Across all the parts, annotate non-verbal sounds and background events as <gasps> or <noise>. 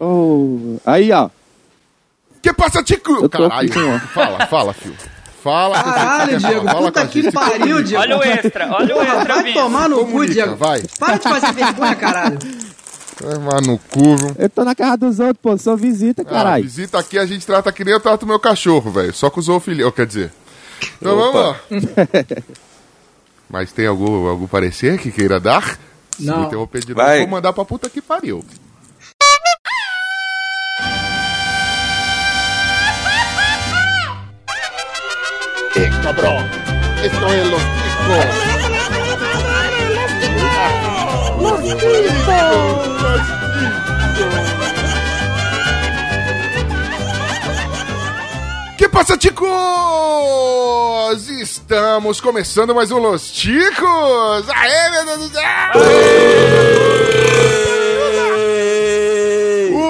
Oh, aí, ó. Que passa, Tico? Caralho. Fala, fala, filho. Fala. Caralho, Diego, fala puta que pariu, Diego. Olha o extra, olha o extra, vai tomar no cu, Comunica, Diego. vai. Para de fazer vergonha, caralho. Vai lá no cu, viu? Eu tô na casa dos outros, pô. Sou visita, Ah, caralho. visita aqui a gente trata que nem eu trato meu cachorro, velho. Só com os zoofilia, quer dizer. Então vamos lá. Mas tem algum, algum parecer que queira dar? Se Não. me interromper de novo, Vai. vou mandar pra puta que pariu. Eh, cabrón. Esto es los chicos. Que passa, ticos? Estamos começando mais um Los Ticos! Aê, meu Deus do céu!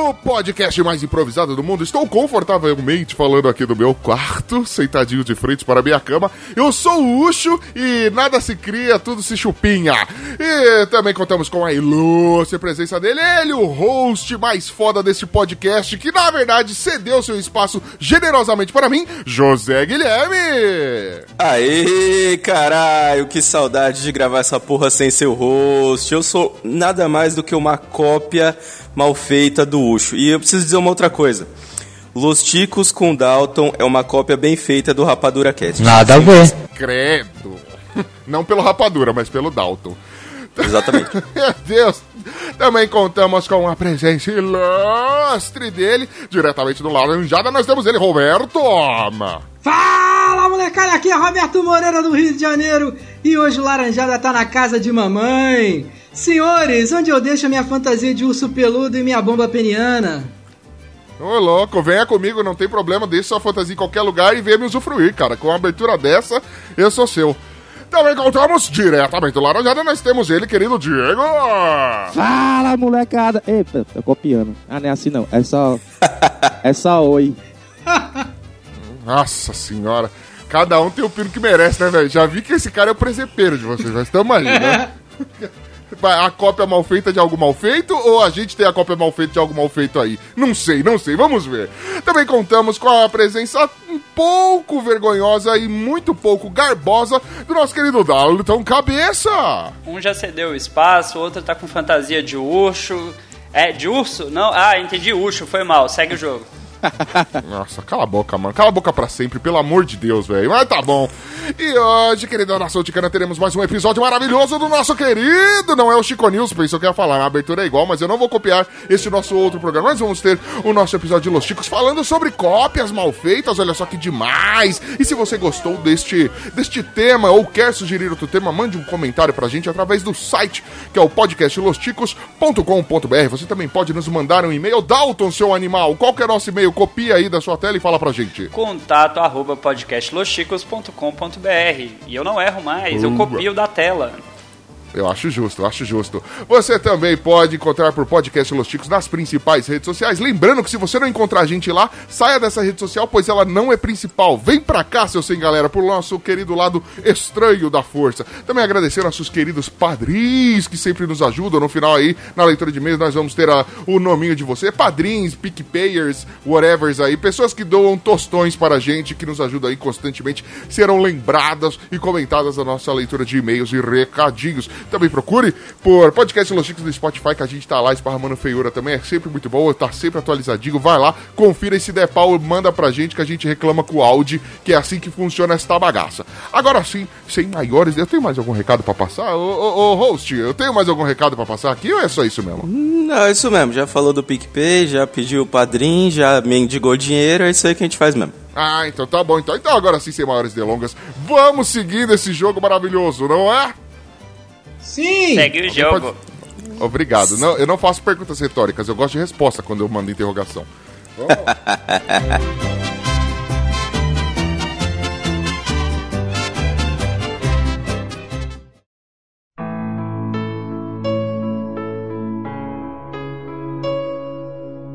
O podcast mais improvisado do mundo. Estou confortavelmente falando aqui do meu quarto, sentadinho de frente para a minha cama. Eu sou o Ucho e nada se cria, tudo se chupinha. E também contamos com a ilustre presença dele, ele, o host mais foda desse podcast, que na verdade cedeu seu espaço generosamente para mim, José Guilherme. Aê, caralho, que saudade de gravar essa porra sem seu host. Eu sou nada mais do que uma cópia mal feita do Ucho. E eu preciso dizer uma outra coisa. Los Ticos com Dalton é uma cópia bem feita do Rapadura Cast. Nada a ver. Credo. <laughs> Não pelo Rapadura, mas pelo Dalton. Exatamente. <laughs> Meu Deus! Também contamos com a presença ilustre dele, diretamente do Laranjada, nós temos ele, Roberto Toma. Fala, molecada, aqui é Roberto Moreira do Rio de Janeiro e hoje o Laranjada tá na casa de mamãe. Senhores, onde eu deixo a minha fantasia de urso peludo e minha bomba peniana? Ô, louco, venha comigo, não tem problema, deixe sua fantasia em qualquer lugar e venha me usufruir, cara. Com uma abertura dessa, eu sou seu. Também contamos diretamente do Laranjada, nós temos ele, querido Diego. Fala, molecada. Eita, tô copiando. Ah, não é assim não. É só. é só oi. <laughs> Nossa senhora. Cada um tem o pino que merece, né, velho? Já vi que esse cara é o presepeiro de vocês, mas estamos aí, né? <laughs> A cópia mal feita de algo mal feito ou a gente tem a cópia mal feita de algo mal feito aí? Não sei, não sei, vamos ver. Também contamos com a presença um pouco vergonhosa e muito pouco garbosa do nosso querido Dalton Cabeça. Um já cedeu o espaço, o outro tá com fantasia de urso. É, de urso? Não? Ah, entendi, urso, foi mal, segue o jogo. Nossa, cala a boca, mano. Cala a boca pra sempre, pelo amor de Deus, velho. Mas tá bom. E hoje, querida nação ticana, teremos mais um episódio maravilhoso do nosso querido. Não é o Chico News, pensou que ia falar. A abertura é igual, mas eu não vou copiar esse nosso outro programa. Nós vamos ter o nosso episódio de Los Chicos falando sobre cópias mal feitas. Olha só que demais. E se você gostou deste, deste tema ou quer sugerir outro tema, mande um comentário pra gente através do site, que é o podcastlosticos.com.br. Você também pode nos mandar um e-mail. Dalton, seu animal, qual que é nosso e-mail? Copia aí da sua tela e fala pra gente. Contato arroba podcastlosticos.com.br. E eu não erro mais, eu copio da tela. Eu acho justo, eu acho justo. Você também pode encontrar por Podcast Los Ticos nas principais redes sociais. Lembrando que se você não encontrar a gente lá, saia dessa rede social, pois ela não é principal. Vem pra cá, seu sem galera, pro nosso querido lado estranho da força. Também agradecer nossos queridos padrinhos que sempre nos ajudam. No final aí, na leitura de e-mails, nós vamos ter a- o nominho de você. Padrinhos, PicPayers, whatevers aí. Pessoas que doam tostões para gente, que nos ajudam aí constantemente, serão lembradas e comentadas na nossa leitura de e-mails e recadinhos. Também procure por Podcast Los Chicos do Spotify, que a gente tá lá esparramando feiura também. É sempre muito bom, tá sempre atualizadinho. Vai lá, confira e se der pau, manda pra gente que a gente reclama com o Audi, que é assim que funciona esta bagaça. Agora sim, sem maiores. Eu tenho mais algum recado pra passar? Ô, ô, ô, host, eu tenho mais algum recado pra passar aqui ou é só isso mesmo? Não, é isso mesmo. Já falou do PicPay, já pediu o padrinho, já mendigou dinheiro, é isso aí que a gente faz mesmo. Ah, então tá bom. Então, então agora sim, sem maiores delongas, vamos seguindo esse jogo maravilhoso, não é? Sim! Segue o jogo. Obrigado. Não, eu não faço perguntas retóricas, eu gosto de resposta quando eu mando interrogação. Vamos lá.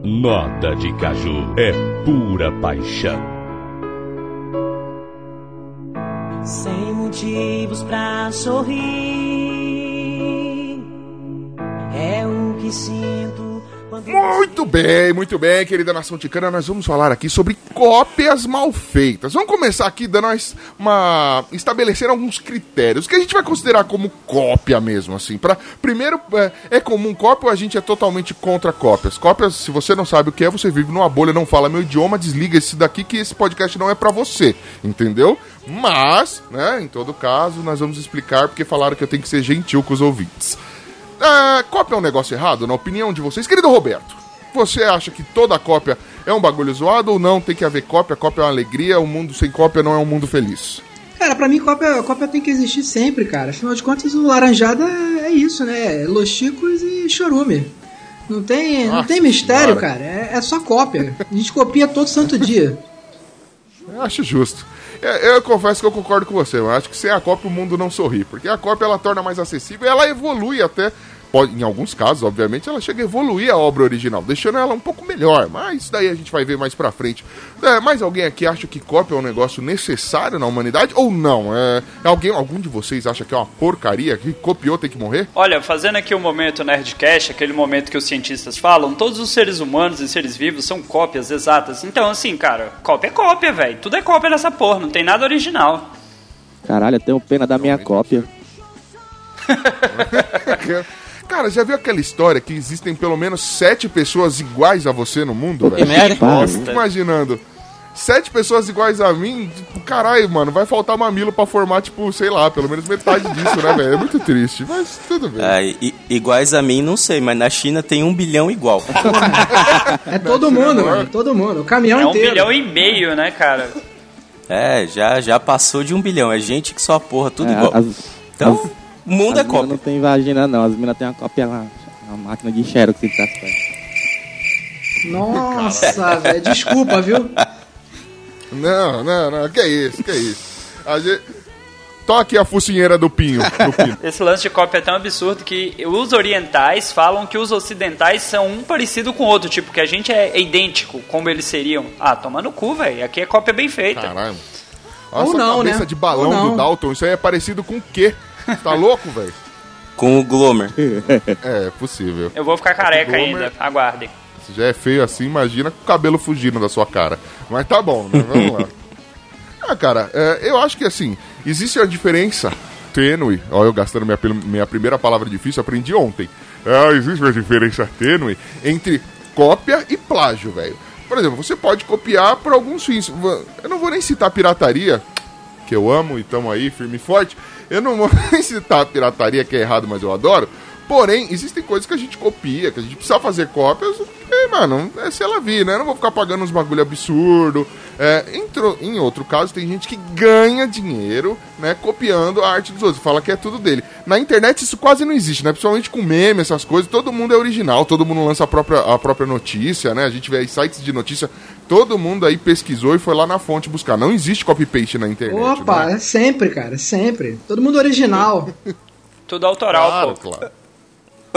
Nota de caju é pura paixão. Sem motivos pra sorrir. É o que sinto Muito bem, muito bem, querida nação ticana. Nós vamos falar aqui sobre cópias mal feitas. Vamos começar aqui dando uma- estabelecer alguns critérios que a gente vai considerar como cópia mesmo, assim. Para primeiro é, é comum cópia ou a gente é totalmente contra cópias? Cópias, se você não sabe o que é, você vive numa bolha, não fala meu idioma, desliga esse daqui que esse podcast não é pra você, entendeu? Mas, né, em todo caso, nós vamos explicar porque falaram que eu tenho que ser gentil com os ouvintes. É, cópia é um negócio errado, na opinião de vocês? Querido Roberto, você acha que toda cópia é um bagulho zoado ou não? Tem que haver cópia, cópia é uma alegria, o mundo sem cópia não é um mundo feliz. Cara, pra mim, cópia, cópia tem que existir sempre, cara. Afinal de contas, o Laranjada é isso, né? Los Chicos e Chorume. Não tem, não Nossa tem mistério, senhora. cara. É, é só cópia. A gente copia todo santo dia. Eu acho justo. É, Eu confesso que eu concordo com você. Eu acho que sem a cópia o mundo não sorri. Porque a cópia ela torna mais acessível e ela evolui até. Pode, em alguns casos, obviamente, ela chega a evoluir a obra original, deixando ela um pouco melhor. Mas isso daí a gente vai ver mais pra frente. É, mais alguém aqui acha que cópia é um negócio necessário na humanidade ou não? É, alguém, algum de vocês acha que é uma porcaria que copiou tem que morrer? Olha, fazendo aqui o momento Nerdcast, aquele momento que os cientistas falam, todos os seres humanos e seres vivos são cópias exatas. Então, assim, cara, cópia é cópia, velho. Tudo é cópia nessa porra, não tem nada original. Caralho, eu tenho pena da minha cópia. <laughs> Cara, já viu aquela história que existem pelo menos sete pessoas iguais a você no mundo, velho? merda. Para. Fico imaginando. Sete pessoas iguais a mim, tipo, caralho, mano, vai faltar mamilo pra formar, tipo, sei lá, pelo menos metade disso, né, velho? É muito triste, mas tudo bem. Ah, i- iguais a mim, não sei, mas na China tem um bilhão igual. É todo mundo, mano. Todo mundo. O caminhão É um inteiro. bilhão e meio, né, cara? É, já, já passou de um bilhão. É gente que só porra, tudo É, igual. as- Então, as- o mundo As é cópia. não tem vagina, não. As minas têm uma cópia lá. Uma máquina de xerox que tá perto. Nossa, velho. Desculpa, viu? Não, não, não, que isso, que isso. A gente... Toque a focinheira do pinho, do pino. Esse lance de cópia é tão absurdo que os orientais falam que os ocidentais são um parecido com o outro, tipo, que a gente é idêntico, como eles seriam. Ah, toma no cu, velho. Aqui é cópia bem feita. Caralho. Olha Ou essa não, cabeça né? de balão do Dalton, isso aí é parecido com o quê? Tá louco, velho? Com o Glomer. É, possível. Eu vou ficar careca Homer. ainda, aguardem. Se já é feio assim, imagina com o cabelo fugindo da sua cara. Mas tá bom, né? Vamos lá. <laughs> Ah, cara, é, eu acho que assim, existe a diferença tênue. Ó, eu gastando minha, minha primeira palavra difícil, aprendi ontem. Ah, existe uma diferença tênue entre cópia e plágio, velho. Por exemplo, você pode copiar por alguns fins. Eu não vou nem citar pirataria, que eu amo e tamo aí, firme e forte. Eu não vou <laughs> citar a pirataria, que é errado, mas eu adoro. Porém, existem coisas que a gente copia, que a gente precisa fazer cópias, mano, é se ela vir, né? Eu não vou ficar pagando uns bagulho absurdo. É, em, tro- em outro caso, tem gente que ganha dinheiro, né, copiando a arte dos outros, fala que é tudo dele. Na internet isso quase não existe, né? Principalmente com meme, essas coisas, todo mundo é original, todo mundo lança a própria, a própria notícia, né? A gente vê aí sites de notícia, todo mundo aí pesquisou e foi lá na fonte buscar. Não existe copy-paste na internet. Opa, né? é sempre, cara. Sempre. Todo mundo original. <laughs> Tudo autoral, Claro, pô. claro.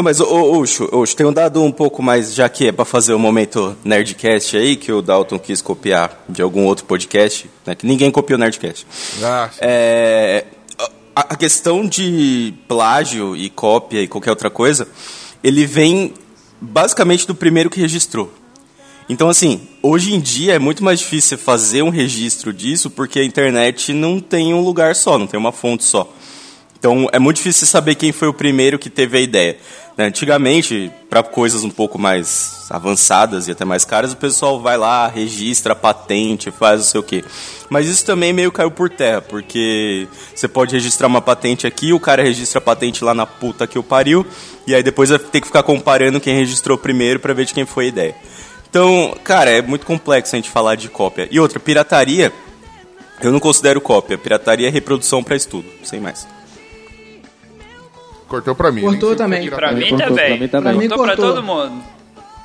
Mas, ô, Ucho, Ucho, tem um dado um pouco mais, já que é pra fazer o momento Nerdcast aí, que o Dalton quis copiar de algum outro podcast, né? Que ninguém copiou o Nerdcast. Ah. É, a, a questão de plágio e cópia e qualquer outra coisa, ele vem basicamente do primeiro que registrou. Então, assim, hoje em dia é muito mais difícil fazer um registro disso porque a internet não tem um lugar só, não tem uma fonte só. Então, é muito difícil saber quem foi o primeiro que teve a ideia. né? Antigamente, para coisas um pouco mais avançadas e até mais caras, o pessoal vai lá, registra patente, faz não sei o quê. Mas isso também meio caiu por terra, porque você pode registrar uma patente aqui, o cara registra a patente lá na puta que o pariu, e aí depois vai ter que ficar comparando quem registrou primeiro para ver de quem foi a ideia. Então, cara, é muito complexo a gente falar de cópia. E outra, pirataria, eu não considero cópia. Pirataria é reprodução para estudo, sem mais. Cortou pra mim. Cortou também. Pra mim cortou, também. pra mim também. Pra mim Cortou pra cortou. todo mundo.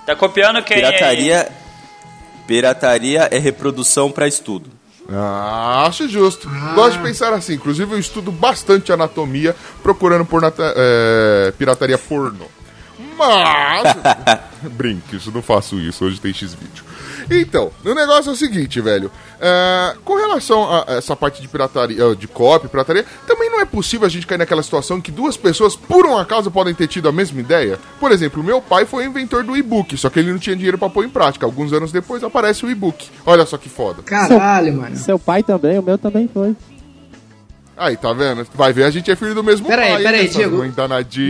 Tá copiando quem Pirataria, pirataria é reprodução para estudo. Ah, acho justo. Gosto de pensar assim. Inclusive, eu estudo bastante anatomia procurando por nata- é, pirataria pornô. Mas. <laughs> Brinque, isso não faço isso. Hoje tem X-Vídeo. Então, o negócio é o seguinte, velho. É, com relação a essa parte de pirataria, de copy, pirataria, também não é possível a gente cair naquela situação que duas pessoas, por um acaso, podem ter tido a mesma ideia. Por exemplo, meu pai foi o inventor do e-book, só que ele não tinha dinheiro pra pôr em prática. Alguns anos depois aparece o e-book. Olha só que foda. Caralho, mano. Seu pai também, o meu também foi. Aí, tá vendo? Vai ver, a gente é filho do mesmo Pera aí, pai. pera aí, essas Diego.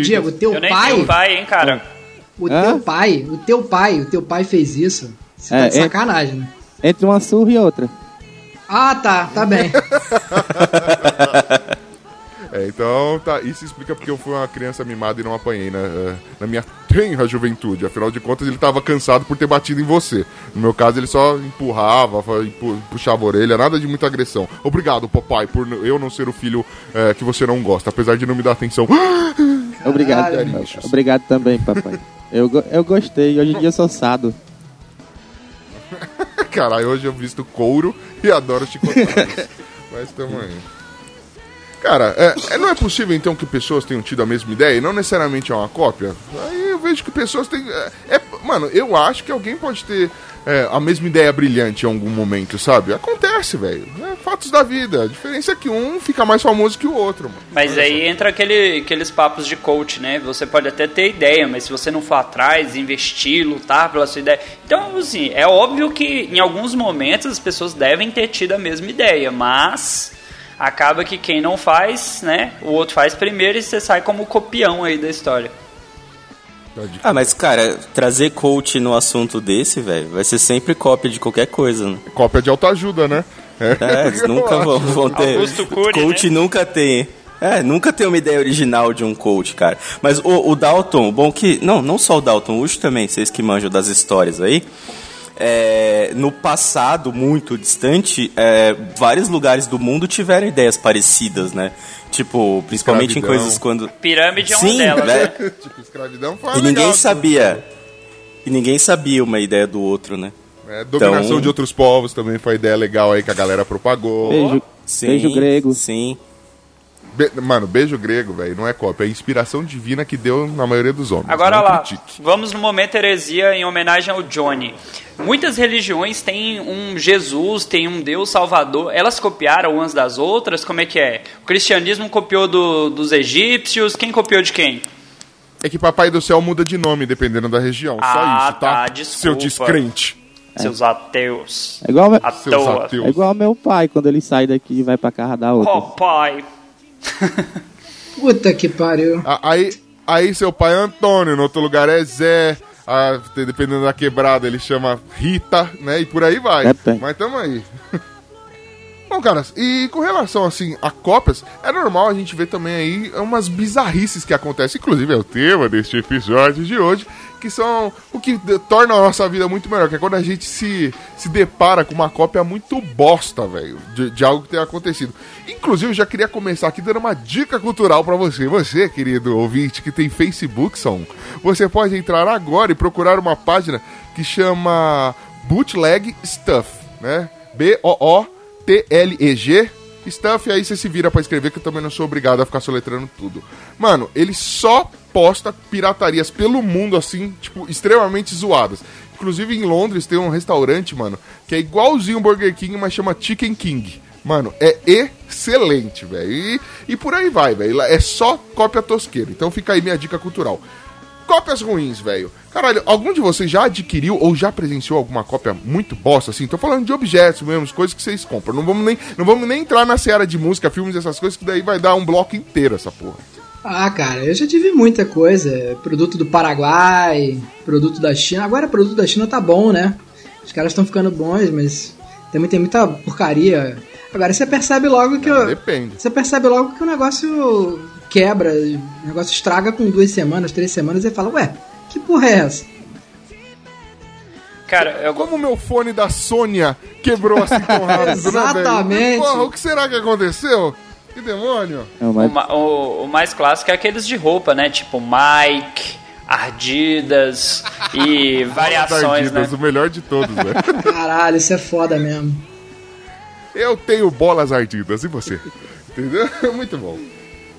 Diego, teu Eu nem pai, tenho pai, hein, cara. o Hã? teu pai, o teu pai, o teu pai fez isso. Você tá É, de é- sacanagem, né? Entre uma surra e outra. Ah, tá, tá bem. <laughs> É, então, tá, isso explica porque eu fui uma criança mimada e não apanhei na, na minha tenra juventude. Afinal de contas, ele tava cansado por ter batido em você. No meu caso, ele só empurrava, puxava a orelha, nada de muita agressão. Obrigado, papai, por eu não ser o filho é, que você não gosta, apesar de não me dar atenção. <gasps> Obrigado. Caralho. Bichos. Obrigado também, papai. Eu, eu gostei, hoje em dia eu sou sado. <laughs> Caralho, hoje eu visto couro e adoro chicotadas. <laughs> Mas tamo aí. Cara, é, é- não é possível então que pessoas tenham tido a mesma ideia e não necessariamente é uma cópia? Aí eu vejo que pessoas têm. É, é- mano, eu acho que alguém pode ter é, a mesma ideia brilhante em algum momento, sabe? Acontece, velho. É fatos da vida. A diferença é que um fica mais famoso que o outro, mano. Mas aí entra aquele, aqueles papos de coach, né? Você pode até ter ideia, mas se você não for atrás, investir, lutar pela sua ideia. Então, assim, é óbvio que em alguns momentos as pessoas devem ter tido a mesma ideia, mas acaba que quem não faz, né? O outro faz primeiro e você sai como copião aí da história. Ah, mas cara, trazer coach no assunto desse, velho, vai ser sempre cópia de qualquer coisa, né? Cópia de autoajuda, né? É, eles <laughs> nunca vão, vão ter. Augusto Cury, coach né? nunca tem. É, nunca tem uma ideia original de um coach, cara. Mas o, o Dalton, o bom que. Não, não só o Dalton, o Ucho também, vocês que manjam das histórias aí. É, no passado muito distante, é, vários lugares do mundo tiveram ideias parecidas, né? Tipo, principalmente Escravidão. em coisas quando. Pirâmide é uma Sim, delas, né? né? <laughs> tipo, escravidão foi E ninguém legal, sabia. E ninguém sabia uma ideia do outro, né? É, dominação Então- de outros povos também foi ideia legal aí que a galera propagou. Beijo, Sim, beijo grego. Sim. Be- Mano, beijo grego, velho, não é cópia, é inspiração divina que deu na maioria dos homens. Agora não lá, critique. vamos no momento heresia em homenagem ao Johnny. Muitas religiões têm um Jesus, tem um Deus Salvador. Elas copiaram umas das outras? Como é que é? O cristianismo copiou do- dos egípcios. Quem copiou de quem? É que Papai do Céu muda de nome dependendo da região. Ah, Só isso, tá? tá, desculpa. Seu descrente. Seus ateus. É igual, meu- Seus ateus. é igual meu pai quando ele sai daqui e vai pra casa da outra. Oh, pai. <laughs> Puta que pariu. A- Aí, aí seu pai é Antônio, no outro lugar é Zé. te- dependendo da quebrada, ele chama Rita, né? E por aí vai. Depende. Mas tamo aí. <laughs> Bom, caras, e com relação, assim, a cópias, é normal a gente ver também aí umas bizarrices que acontecem. Inclusive, é o tema deste episódio de hoje, que são o que torna a nossa vida muito melhor, que é quando a gente se, se depara com uma cópia muito bosta, velho, de, de algo que tenha acontecido. Inclusive, eu já queria começar aqui dando uma dica cultural pra você. Você, querido ouvinte, que tem Facebook, são, você pode entrar agora e procurar uma página que chama Bootleg Stuff, né? B-O-O-T-L-E-G Stuff, aí você se vira pra escrever que eu também não sou obrigado a ficar soletrando tudo. Mano, ele só posta piratarias pelo mundo, assim, tipo, extremamente zoadas. Inclusive em Londres tem um restaurante, mano, que é igualzinho o Burger King, mas chama Chicken King. Mano, é excelente, velho. E, e por aí vai, velho. É só cópia tosqueira. Então fica aí minha dica cultural. Cópias ruins, velho. Caralho, algum de vocês já adquiriu ou já presenciou alguma cópia muito bosta, assim? Tô falando de objetos mesmo, coisas que vocês compram. Não vamos nem, não vamos nem entrar na seara de música, filmes, essas coisas, que daí vai dar um bloco inteiro essa porra. Ah, cara, eu já tive muita coisa. Produto do Paraguai, produto da China. Agora produto da China tá bom, né? Os caras estão ficando bons, mas também tem muita porcaria. Agora você percebe logo que Não, o- depende. Você percebe logo que o negócio quebra, o negócio estraga com duas semanas, três semanas e fala, ué, que porra é essa? Cara, eu, Como o meu fone da Sônia quebrou assim tão <laughs> rápido, né? Exatamente. Porra, o que será que aconteceu? Que demônio? Não, o, mas o- o mais clássico é aqueles de roupa, né? Tipo Mike, Ardidas e <laughs> variações, né? Ardidas, o melhor de todos, velho. <laughs> Caralho, isso é foda mesmo. Eu tenho bolas ardidas, e você? Entendeu? Muito bom.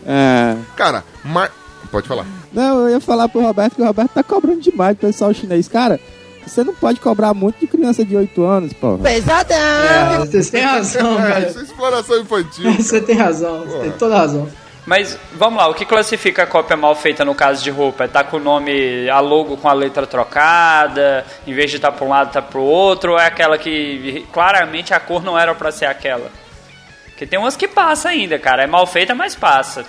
É, Cara, mar- Pode falar. Não, eu ia falar pro Roberto que o Roberto tá cobrando demais do pessoal chinês. Cara, você não pode cobrar muito de criança de 8 anos, porra. É, você tem razão, É, velho. isso é exploração infantil. <laughs> Você tem razão, você tem toda razão. Mas vamos lá, o que classifica a cópia mal feita no caso de roupa? É tá com o nome, a logo com a letra trocada, em vez de estar tá para um lado, tá pro outro, ou é aquela que claramente a cor não era pra ser aquela? Porque tem umas que passa ainda, cara. É mal feita, mas passa.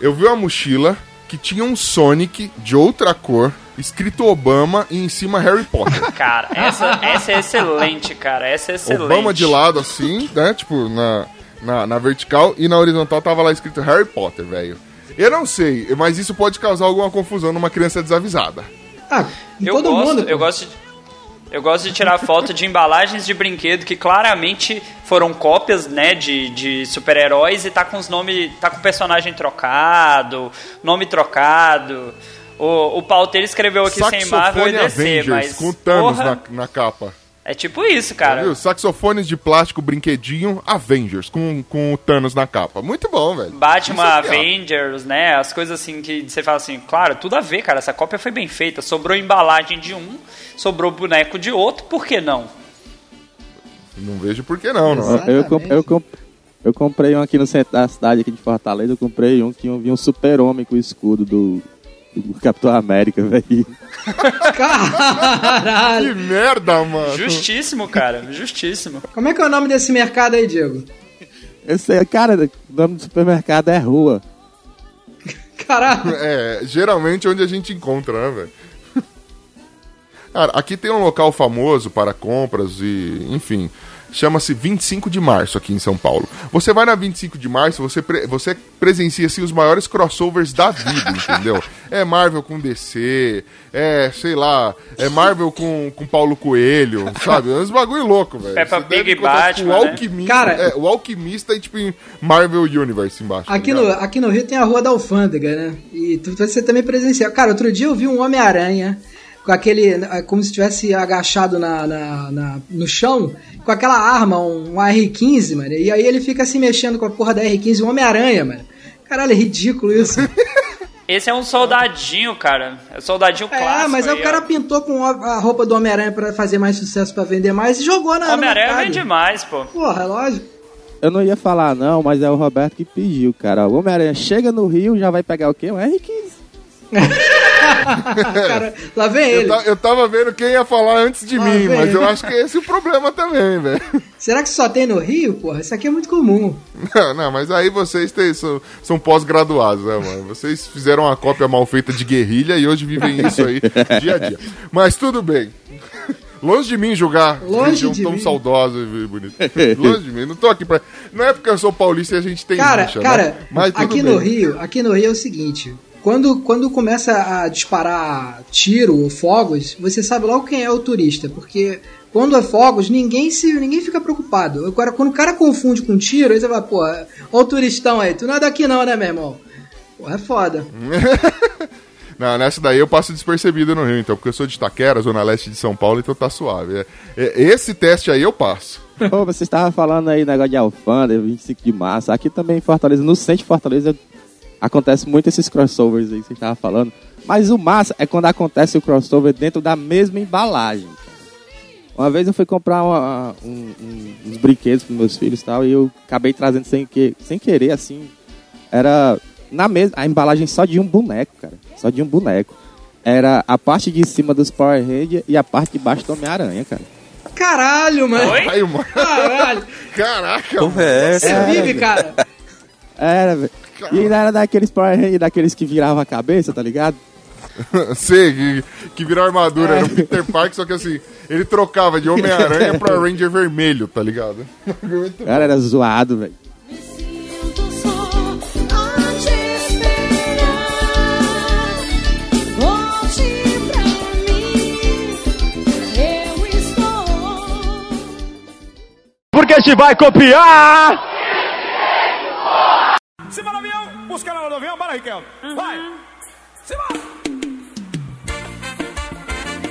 Eu vi uma mochila que tinha um Sonic de outra cor, escrito Obama e em cima Harry Potter. <laughs> Cara, essa, essa é excelente, cara. Essa é excelente. Obama de lado assim, né? Tipo, na, na, na vertical e na horizontal tava lá escrito Harry Potter, velho. Eu não sei, mas isso pode causar alguma confusão numa criança desavisada. Ah, em Eu todo gosto, mundo. eu gosto de, eu gosto de tirar foto de embalagens de brinquedo que claramente foram cópias, né, de, de super-heróis e tá com os nomes, tá com o personagem trocado, nome trocado. O, o Pauteiro escreveu aqui sem Marvel e DC, Avengers mas com Thanos na, na capa. é tipo isso, cara. Viu? Saxofones de plástico, brinquedinho, Avengers com, com o Thanos na capa. Muito bom, velho. Batman, é. Avengers, né? As coisas assim que você fala assim, claro, tudo a ver, cara. Essa cópia foi bem feita. Sobrou embalagem de um, sobrou boneco de outro, por que não? Não vejo por que não, não. Eu, comp- eu, comp- eu comprei um aqui no centro da cidade, aqui de Fortaleza. Eu comprei um que vinha um super-homem com o escudo do, do Capitão América, <laughs> velho. Caralho! Que merda, mano. Justíssimo, cara. Justíssimo. Como é que é o nome desse mercado aí, Diego? Esse, cara, o nome do supermercado é Rua. Caralho! É, geralmente é onde a gente encontra, né, velho? Cara, aqui tem um local famoso para compras e, enfim, chama-se 25 de março aqui em São Paulo. Você vai na 25 de março, você, pre- você presencia assim, os maiores crossovers da vida, entendeu? <laughs> É Marvel com DC, é, sei lá, é Marvel com, com Paulo Coelho, sabe? É uns bagulho louco, velho. Pig e encontrar, tipo, Batman, o né? Alquimista, Cara- é, o Alquimista e tipo em Marvel Universe embaixo. tá Aqui ligado? no, aqui no Rio tem a Rua da Alfândega, né? E tu- você também presencial. Cara, outro dia eu vi um Homem-Aranha com aquele. como se estivesse agachado na, na- na- no chão, com aquela arma, um, um R15, mano. E aí ele fica se mexendo com a porra da R15, um Homem-Aranha, mano. Caralho, é ridículo isso. <laughs> Esse é um soldadinho, cara. É um soldadinho clássico. é, mas aí aí, o cara ó. pintou com a, roupa do Homem-Aranha pra fazer mais sucesso, pra vender mais, e jogou na. Homem-Aranha mercado. vem demais, pô. Porra, é lógico. Eu não ia falar não, mas é o Roberto que pediu, cara. O Homem-Aranha chega no Rio, já vai pegar o quê? Um R15. <laughs> Cara, lá vem Eu, ele. ta- eu tava vendo quem ia falar antes de Ah, mim, mas eu acho que esse é o problema também, velho. Será que só tem no Rio? Porra, isso aqui é muito comum. Não, não, mas aí vocês têm- são, são pós-graduados, né, mano? Vocês fizeram uma cópia mal feita de guerrilha e hoje vivem isso aí dia a dia. Mas tudo bem. Longe de mim julgar Longe região de tão mim. saudosa e bonita. Longe de mim, não tô aqui pra. Não é porque eu sou paulista e a gente tem Cara, rixa, cara, né? Aqui bem. no Rio, aqui no Rio é o seguinte, quando, quando começa a disparar tiro ou fogos, você sabe logo quem é o turista, porque quando é fogos, ninguém se ninguém fica preocupado. Agora, quando o cara confunde com tiro, aí você vai, pô, ó o turistão aí, tu não é daqui não, né, meu irmão? Pô, é foda. <laughs> Não, nessa daí eu passo despercebido no Rio, então, porque eu sou de Itaquera, zona leste de São Paulo, então tá suave. É- é- esse teste aí eu passo. Ô, você estava falando aí negócio de Alfândega, 25 de março. Aqui também em Fortaleza, no centro de Fortaleza, acontece muito esses crossovers aí que você estava falando. Mas o massa é quando acontece o crossover dentro da mesma embalagem. Uma vez eu fui comprar uma- um- um- uns brinquedos para meus filhos e tal, e eu acabei trazendo sem, que, sem querer, assim. Era na mesma, a embalagem só de um boneco, cara. Só de um boneco. Era a parte de cima dos Power Rangers e a parte de baixo do Homem-Aranha, cara. Caralho, mano. Oi? Aí, mano. Caralho. Caraca, Porra, é essa? Você vive, cara. Era, velho. E ainda era daqueles Power Rangers, daqueles que viravam a cabeça, tá ligado? <laughs> Sei, que, que virou armadura era o Peter Parker, só que assim, ele trocava de Homem-Aranha pra <laughs> Ranger Vermelho, tá ligado? Muito <laughs> Cara, era zoado, velho. Porque a gente vai copiar! Cima do avião, busca lá no avião, bora, Riquelme. Vai. Cima.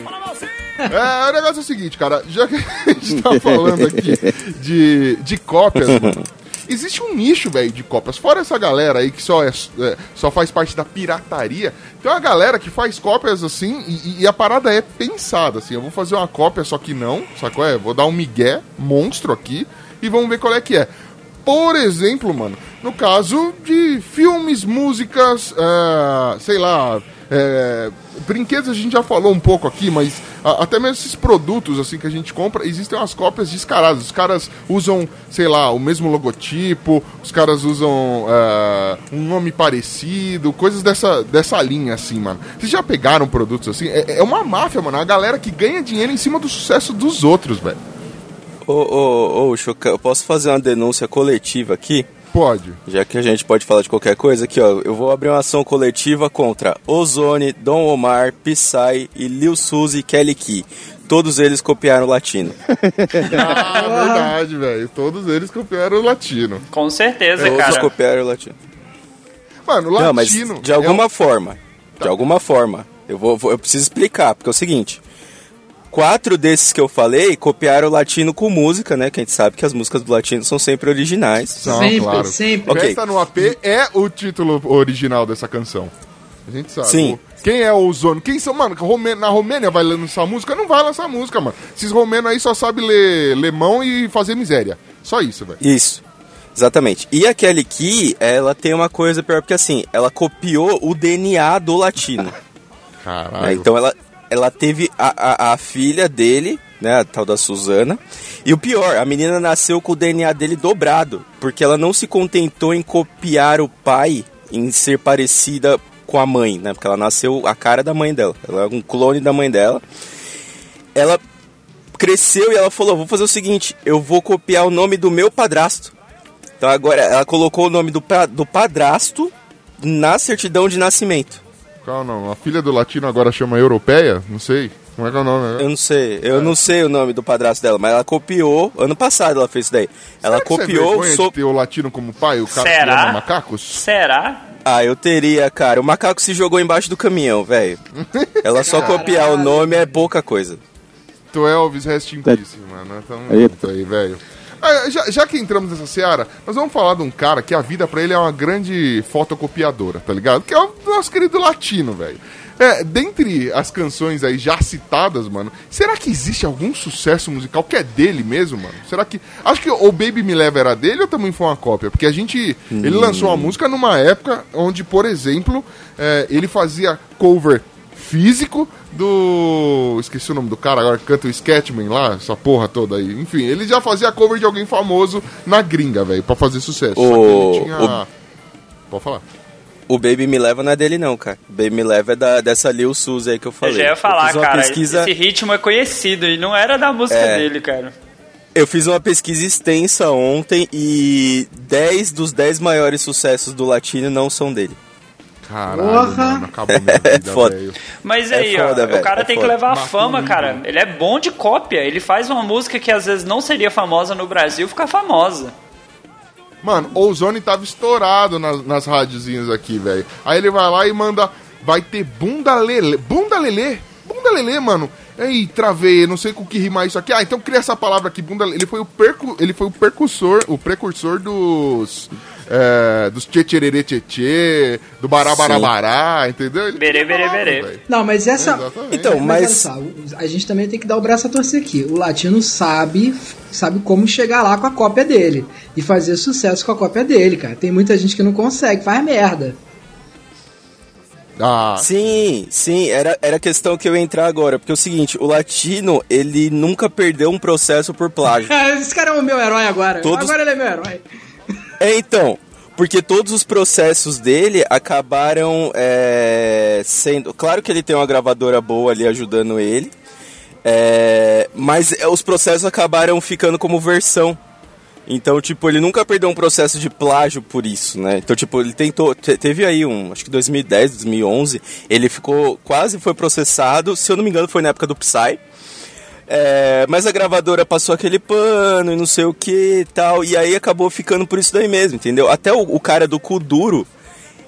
Bora, Valcinho. É, o negócio é o seguinte, cara, já que a gente tá falando aqui de, de cópias, mano, existe um nicho, velho, de cópias. Fora essa galera aí que só, é, é, só faz parte da pirataria, tem uma galera que faz cópias assim e, e a parada é pensada, assim. Eu vou fazer uma cópia, só que não, sacou? É, vou dar um migué monstro aqui e vamos ver qual é que é. Por exemplo, mano, no caso de filmes, músicas, é, sei lá, é, brinquedos a gente já falou um pouco aqui, mas até mesmo esses produtos assim que a gente compra, existem umas cópias descaradas. Os caras usam, sei lá, o mesmo logotipo, os caras usam é, um nome parecido, coisas dessa, dessa linha assim, mano. Vocês já pegaram produtos assim? É, é uma máfia, mano. A galera que ganha dinheiro em cima do sucesso dos outros, velho. Ô, ô, ô, Choca, eu posso fazer uma denúncia coletiva aqui? Pode. Já que a gente pode falar de qualquer coisa, aqui ó, eu vou abrir uma ação coletiva contra Ozone, Dom Omar, Psy e Lil Suzy e Kelly Key. Todos eles copiaram o latino. Ah, <laughs> verdade, velho. Todos eles copiaram o latino. Com certeza, Todos cara. copiaram o latino. Mano, o Não, mas latino. de alguma é um- forma, de alguma forma, eu vou, vou- eu preciso explicar, porque é o seguinte, quatro desses que eu falei copiaram o latino com música, né? Que a gente sabe que as músicas do latino são sempre originais. São, Sempre, claro. sempre. Ok. Festa no AP é o título original dessa canção. A gente sabe. Sim. O- Quem é o Ozone? Quem são, mano? Romê- Na Romênia vai lançar música? Não vai lançar música, mano. Esses romenos aí só sabem ler lemão e fazer miséria. Só isso, velho. Isso. Exatamente. E a Kelly Key, ela tem uma coisa pior, porque assim, ela copiou o DNA do latino. <laughs> né? Caralho. Então ela, ela teve a, a, a filha dele, né, a tal da Suzana. E o pior, a menina nasceu com o DNA dele dobrado, porque ela não se contentou em copiar o pai, em ser parecida com a mãe, né? Porque ela nasceu a cara da mãe dela. Ela é um clone da mãe dela. Ela cresceu e ela falou: vou fazer o seguinte, eu vou copiar o nome do meu padrasto. Então agora ela colocou o nome do, do padrasto na certidão de nascimento. Qual não? A filha do latino agora chama Europeia? Não sei. Como é que é o nome? Eu não sei, eu não sei o nome do padrasto dela, mas ela copiou, ano passado ela fez isso daí. Ela Será que isso é copiou vergonha so... de ter o latino como pai, o cara que Será? ama macacos? Será? Ah, eu teria, cara. O macaco se jogou embaixo do caminhão, velho. <laughs> Ela só copiar o nome é pouca coisa. Tu Elvis, rest in peace, mano. Tamo Eita. junto aí, velho. Ah, já, já que entramos nessa seara, nós vamos falar de um cara que a vida pra ele é uma grande fotocopiadora, tá ligado? Que é o nosso querido latino, velho. É, dentre as canções aí já citadas, mano, será que existe algum sucesso musical que é dele mesmo, mano? Será que. Acho que o Baby Me Leva era dele ou também foi uma cópia? Porque a gente. Ele lançou uma música numa época onde, por exemplo, é, ele fazia cover físico do. Esqueci o nome do cara agora que canta o Sketchman lá, essa porra toda aí. Enfim, ele já fazia cover de alguém famoso na gringa, velho, pra fazer sucesso. Só que O- ele tinha. Pode falar. O Baby Me Leva não é dele não, cara. O Baby Me Leva é da, dessa Lil Suzy aí que eu falei. Eu já ia falar, cara. pesquisa, Esse ritmo é conhecido e não era da música É. dele, cara. Eu fiz uma pesquisa extensa ontem e 10 dos 10 maiores sucessos do latino não são dele. Caralho, Porra. mano, acabou minha <laughs> vida, foda. velho. Mas É aí, foda, ó, o cara é tem que foda. levar a fama, cara. Ele é bom de cópia. Ele faz uma música que às vezes não seria famosa no Brasil ficar famosa. Mano, o Ozone tava estourado nas, nas rádiozinhas aqui, velho. Aí ele vai lá e manda. Vai ter bunda lelê. Bunda lelê? Bunda lelê, mano. Ei, travei, não sei com o que rimar isso aqui. Ah, então cria essa palavra aqui, bunda lelê. Ele foi o, percu, ele foi o percursor, o precursor dos. É, dos tchê tchê, do barabarabará, entendeu? Ele Berê, berê, berê. Não, mas essa. Exatamente. Então, Mas, mas só, a gente também tem que dar o braço a torcer aqui. O latino sabe, sabe como chegar lá com a cópia dele e fazer sucesso com a cópia dele, cara. Tem muita gente que não consegue, faz merda. Ah, Sim, sim, era, era a questão que eu ia entrar agora, porque é o seguinte, o latino, ele nunca perdeu um processo por plágio. <laughs> Esse cara é o meu herói agora. Todos- Agora ele é meu herói. É, então, porque todos os processos dele acabaram é, sendo... Claro que ele tem uma gravadora boa ali ajudando ele, é, mas é, os processos acabaram ficando como versão. Então, tipo, ele nunca perdeu um processo de plágio por isso, né? Então, tipo, ele tentou... te- Teve aí um, acho que 2010, 2011, ele ficou... Quase foi processado, se eu não me engano foi na época do Psy. É, mas a gravadora passou aquele pano e não sei o que e tal, e aí acabou ficando por isso daí mesmo, entendeu? Até o, o cara do Kuduro,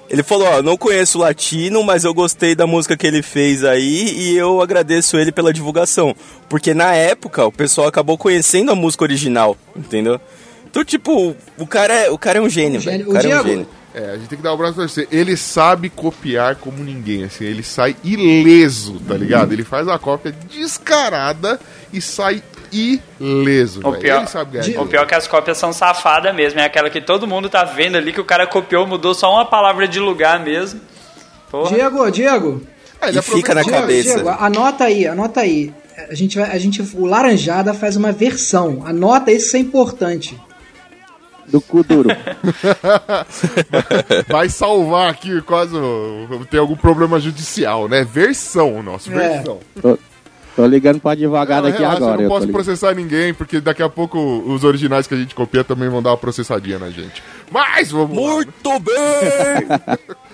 ele falou, ó, não conheço o latino, mas eu gostei da música que ele fez aí e eu agradeço ele pela divulgação. Porque na época o pessoal acabou conhecendo a música original, entendeu? Então, tipo, o cara é, o cara é um gênio, Um gênio. velho. O cara O é um Diego- gênio. É, a gente tem que dar o braço pra você. Ele sabe copiar como ninguém, assim, ele sai ileso, tá ligado? Ele faz a cópia descarada e sai ileso, O pior, Ele sabe ganhar o pior é que as cópias são safadas mesmo. É aquela que todo mundo tá vendo ali que o cara copiou, mudou só uma palavra de lugar mesmo. Porra. Diego, Diego. Ah, ele E fica na Diego, cabeça. Diego, anota aí, anota aí. A gente vai, a gente, o Laranjada faz uma versão. Anota isso, isso é importante. Do cu duro. <laughs> Vai salvar aqui quase. Tem algum problema judicial, né? Versão, nosso, É. versão. tô, tô ligando pro advogado aqui relaxa, agora. eu não eu posso processar ninguém, porque daqui a pouco os originais que a gente copia também vão dar uma processadinha na gente. Mas vamos lá. Muito bem! <laughs>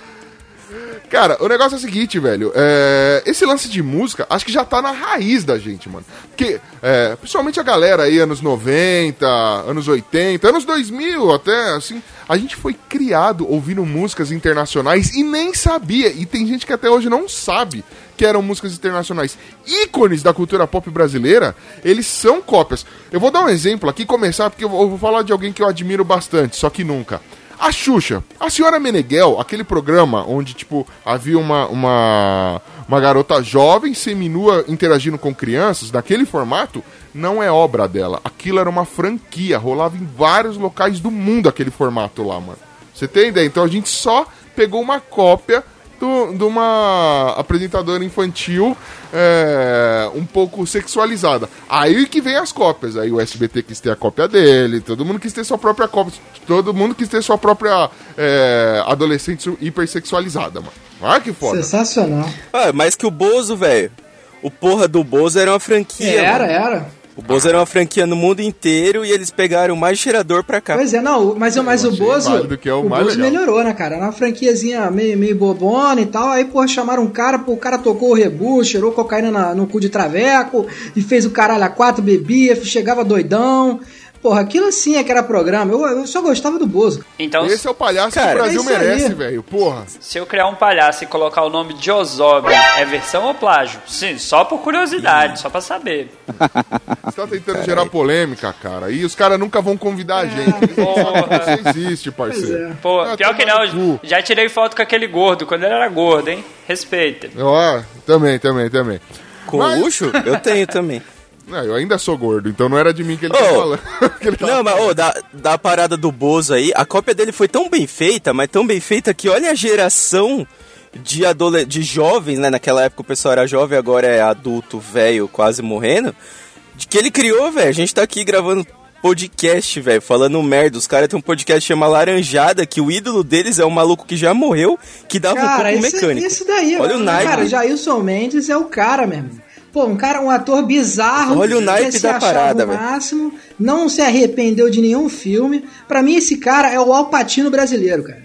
Cara, o negócio é o seguinte, velho. é, esse lance de música, acho que já tá na raiz da gente, mano. Porque, é, principalmente a galera aí, anos 90, anos 80, anos 2000 até, assim, a gente foi criado ouvindo músicas internacionais e nem sabia. E tem gente que até hoje não sabe que eram músicas internacionais. Ícones da cultura pop brasileira, eles são cópias. Eu vou dar um exemplo aqui, começar, porque eu vou falar de alguém que eu admiro bastante, só que nunca. A Xuxa, a senhora Meneghel, aquele programa onde, tipo, havia uma, uma, uma garota jovem, seminua, interagindo com crianças, naquele formato, não é obra dela. Aquilo era uma franquia, rolava em vários locais do mundo aquele formato lá, mano. Você tem ideia? Então a gente só pegou uma cópia de uma apresentadora infantil é, um pouco sexualizada. Aí que vem as cópias. Aí o SBT quis ter a cópia dele, todo mundo quis ter sua própria cópia, todo mundo quis ter sua própria é, adolescente hipersexualizada, mano. Ah, que foda. Sensacional. Ah, mais que o Bozo, velho. O porra do Bozo era uma franquia. Era, mano. era. O Bozo era uma franquia no mundo inteiro e eles pegaram mais cheirador pra cá. Pois é, não, mas, mas o Bozo, que é o o mais Bozo legal. melhorou, né, cara? Era uma franquiazinha meio, meio bobona e tal. Aí, porra, chamaram um cara, pô, o cara tocou o rebu, cheirou cocaína na- no cu de traveco e fez o caralho a quatro, bebia, chegava doidão. Porra, aquilo assim é que era programa. Eu, eu só gostava do Bozo. Então, Esse é o palhaço Cara, que o Brasil é isso merece, velho. Porra. se eu criar um palhaço e colocar o nome de Ozob, é versão ou plágio? Sim, só por curiosidade, só pra saber. Você tá tentando gerar polêmica, cara. E os caras nunca vão convidar a gente. Não sabem que Você existe, parceiro. Pô, Ah, pior que não, já tirei foto com aquele gordo, quando ele era gordo, hein? Respeita. Ó, também, também, também. Com Mas- luxo? Eu tenho também. <laughs> Não, eu ainda sou gordo, então não era de mim que ele Ô, falando. <laughs> Que ele tava Não, mas ô, da, da parada do Bozo aí, a cópia dele foi tão bem feita, mas tão bem feita que olha a geração de, adole de jovens, né? Naquela época o pessoal era jovem, agora é adulto, velho, quase morrendo. De que ele criou, velho. A gente tá aqui gravando podcast, velho, falando merda. Os caras têm um podcast que chama Laranjada, que o ídolo deles é um maluco que já morreu, que dava um Cara, pouco esse, mecânico. esse daí, Olha o naipe. cara, Jailson Mendes é o cara mesmo. Pô, um cara, um ator bizarro. Olha o naipe que se da parada, o velho. máximo, não se arrependeu de nenhum filme. Pra mim, esse cara é o Alpatino brasileiro, cara.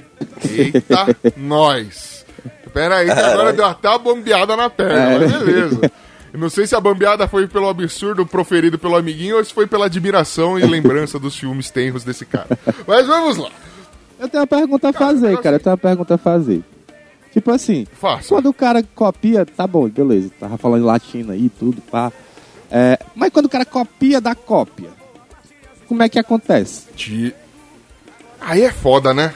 Eita, <laughs> nós. Pera aí, que agora deu até a bambeada na perna, mas beleza. Eu não sei se a bambeada foi pelo absurdo proferido pelo amiguinho ou se foi pela admiração e lembrança dos filmes tenros desse cara. Mas vamos lá. Eu tenho uma pergunta a fazer, cara. Eu tenho uma pergunta a fazer. Tipo assim, Faça. quando o cara copia, tá bom, beleza. Tava falando latim aí, tudo, pá. É, mas quando o cara copia da cópia, como é que acontece? De- Aí é foda, né?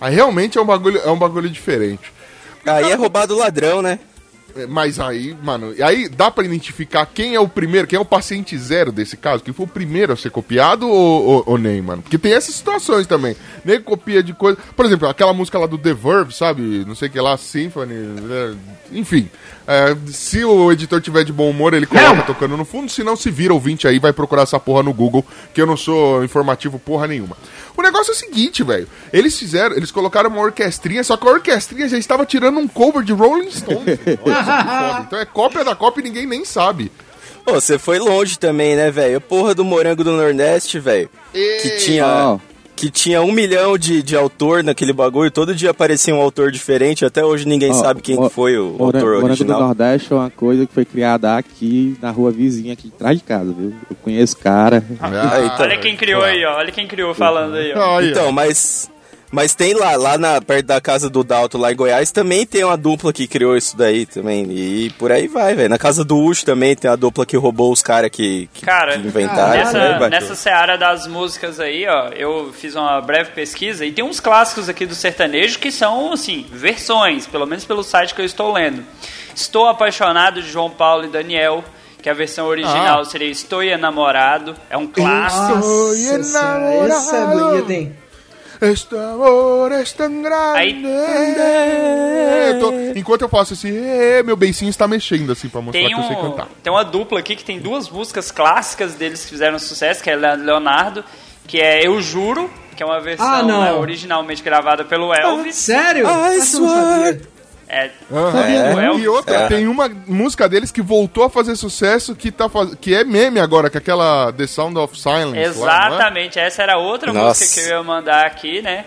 Aí realmente é um bagulho, é um bagulho diferente. Aí é roubado ladrão, né? É, Mas aí, mano, aí dá pra identificar quem é o primeiro, quem é o paciente zero desse caso, que foi o primeiro a ser copiado ou, ou, ou nem, mano? Porque tem essas situações também. Nem copia de coisa. Por exemplo, aquela música lá do The Verve, sabe? Não sei o que lá, Symphony. é, Enfim. é, se o editor tiver de bom humor, ele coloca tocando no fundo. Se não, se vira ouvinte aí, vai procurar essa porra no Google, que eu não sou informativo porra nenhuma. O negócio é o seguinte, velho. Eles fizeram, eles colocaram uma orquestrinha, só que a orquestrinha já estava tirando um cover de Rolling Stones. Olha só que foda. <laughs> Então é cópia da cópia e ninguém nem sabe. Pô, você foi longe também, né, velho? Porra do Morango do Nordeste, velho. Que tinha. Ó, Que tinha um milhão de, de autor naquele bagulho, todo dia aparecia um autor diferente, até hoje ninguém ó, sabe quem foi o autor Morango do original. Nordeste é uma coisa que foi criada aqui na rua vizinha, aqui atrás de casa, viu? Eu conheço o cara. Ah, então. Olha quem criou aí, ó. Olha quem criou falando. Aí, ó. Então, mas. Mas tem lá, lá na, perto da casa do Dalton, lá em Goiás, também tem uma dupla que criou isso daí também. E por aí vai, velho. Na casa do Ucho também tem a dupla que roubou os caras que, que, Cara, que inventaram. nessa, vai. nessa seara das músicas aí, ó, eu fiz uma breve pesquisa e tem uns clássicos aqui do sertanejo que são, assim, versões, pelo menos pelo site que eu estou lendo. Estou apaixonado de João Paulo e Daniel, que a versão original Ah. seria Estou enamorado, é um clássico. Estou senhora, esse é hein? Este amor é tão grande. Eu tô- enquanto eu faço assim, "É", meu beicinho está mexendo assim pra mostrar Tem, que eu sei um, cantar. tem uma dupla aqui que tem duas músicas clássicas deles que fizeram sucesso, que é Leonardo, que é Eu Juro, que é uma versão Ah, não. né, originalmente gravada pelo Elvis. Sério? Ai, Essa eu não sabia. É. É. E outra, É. tem uma música deles que voltou a fazer sucesso que, tá faz... que é meme agora, que é aquela The Sound of Silence. lá, é? Exatamente, essa era outra Nossa. música que eu ia mandar aqui, né?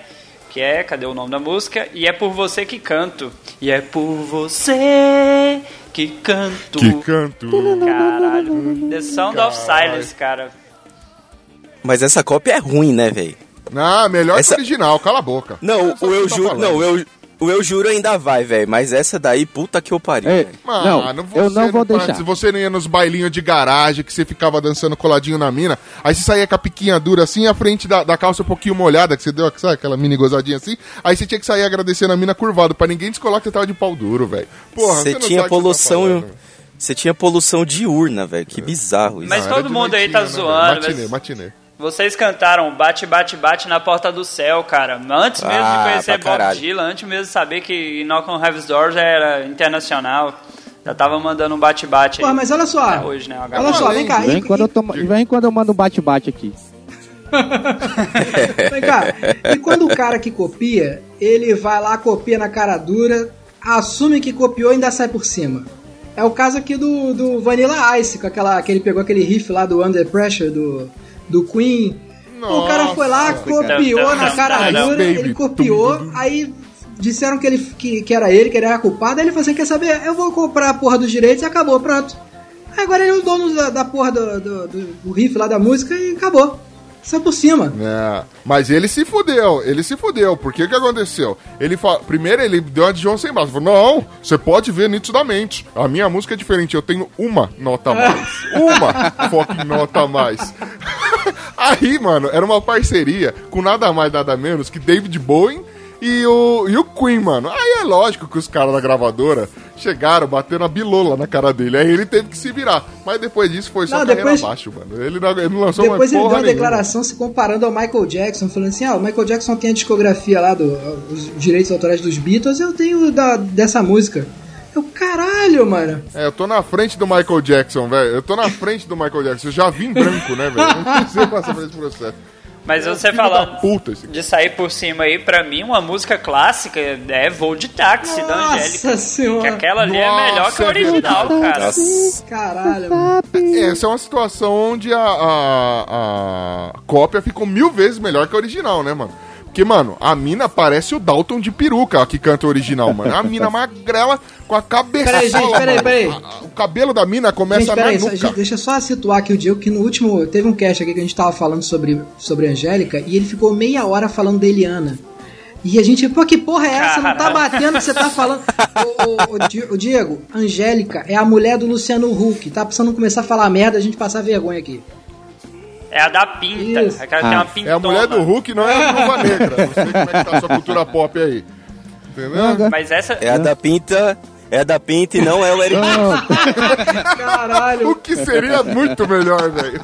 Que é, cadê o nome da música? E é por você que canto. E é por você que canto. Que canto. Caralho. The Sound of Silence, cara. Mas essa cópia é ruim, né, velho? Ah, melhor Essa- que o original, cala a boca. Não, o eu tá juro. Não, eu, o eu juro ainda vai, velho. Mas essa daí, puta que eu pariu. Ei, velho. Mano, não, você eu não vou deixar. Se você não ia nos bailinhos de garagem, que você ficava dançando coladinho na mina, aí você saía com a piquinha dura assim, a frente da, da calça um pouquinho molhada, que você deu, sabe, aquela mini gozadinha assim, aí você tinha que sair agradecendo a mina curvado, pra ninguém descolar que você tava de pau duro, velho. Porra, Você não tinha que poluição. você tá tinha poluição diurna, velho. Que bizarro isso. Mas Não, todo mundo aí tá né, velho? zoando, Matinê, mas- matinê. Vocês cantaram Bate, Bate, Bate na Porta do Céu, cara. Antes mesmo Ah, de conhecer Bob. Dylan, antes mesmo de saber que Knock on Heaven's Door já era internacional. Já tava mandando um bate-bate aí. mas olha só. Até hoje, né? Olha só, vem cá. Vem E- quando, eu tomo, vem quando eu mando um bate-bate aqui. <laughs> Vem cá, e quando o cara que copia, ele vai lá, copia na cara dura, assume que copiou e ainda sai por cima. É o caso aqui do, do Vanilla Ice, com aquela, que ele pegou aquele riff lá do Under Pressure, do, do Queen. o cara foi lá, Nossa, copiou na cara dura, ele copiou, aí disseram que, ele, que, que era ele, que ele era culpado, aí ele falou assim, quer saber, eu vou comprar a porra dos direitos e acabou, pronto. Aí agora ele é o dono da, da porra do, do, do- do riff lá da música e acabou. Saiu por cima. É, mas ele se fudeu, ele se fudeu. Por que que aconteceu? Ele fa... Primeiro ele deu uma de João sem braço. Falou, não, você pode ver nitidamente. A minha música é diferente, eu tenho uma nota a mais. <laughs> uma fucking nota a mais. <laughs> Aí, mano, era uma parceria com nada mais, nada menos que David Bowie e o, e o Queen, mano. Aí é lógico que os caras da gravadora chegaram, bateram a bilola na cara dele. Aí ele teve que se virar. Mas depois disso foi só Não, carreira depois- abaixo, mano. Ele não, ele não lançou Depois ele deu uma nenhuma. declaração se comparando ao Michael Jackson, falando assim: ah, o Michael Jackson tem a discografia lá, do, os direitos autorais dos Beatles, eu tenho da, dessa música. Eu, caralho, mano. É, eu tô na frente do Michael Jackson, velho. Eu tô na frente do Michael Jackson. Eu já vim branco, né, velho? Não precisei passar por esse processo. Mas você Filho da falando puta de sair por cima aí, pra mim, uma música clássica é Voo de Táxi da Angélica. Nossa senhora. Que aquela ali é melhor que a Nossa, é original, cara. Nossa. Caralho, mano. Essa é uma situação onde a, a, a cópia ficou mil vezes melhor que a original, né, mano? Porque, mano, a mina parece o Dalton de peruca, a que canta o original, mano. A mina <laughs> magrela com a cabeça. Peraí, gente, peraí, peraí. O cabelo da mina começa Gente, peraí, só- nuca. gente, deixa eu só situar aqui o Diego, que no último. Teve um cast aqui que a gente tava falando sobre, sobre a Angélica e ele ficou meia hora falando da Eliana. E a gente, pô, que porra é essa? Não tá batendo, você tá falando. o, o- o Di- o Diego, Angélica é a mulher do Luciano Huck. Tá precisando começar a falar merda, a gente passar vergonha aqui. É a da pinta. Isso. Aquela que tem uma Ah. pintona. É a mulher do Hulk, não é a Viúva <laughs> Negra. Não sei como é que tá a sua cultura pop aí. Entendeu? Mas essa. É a da pinta. É a da pinta e não é o Eric. Caralho. O que seria muito melhor, velho.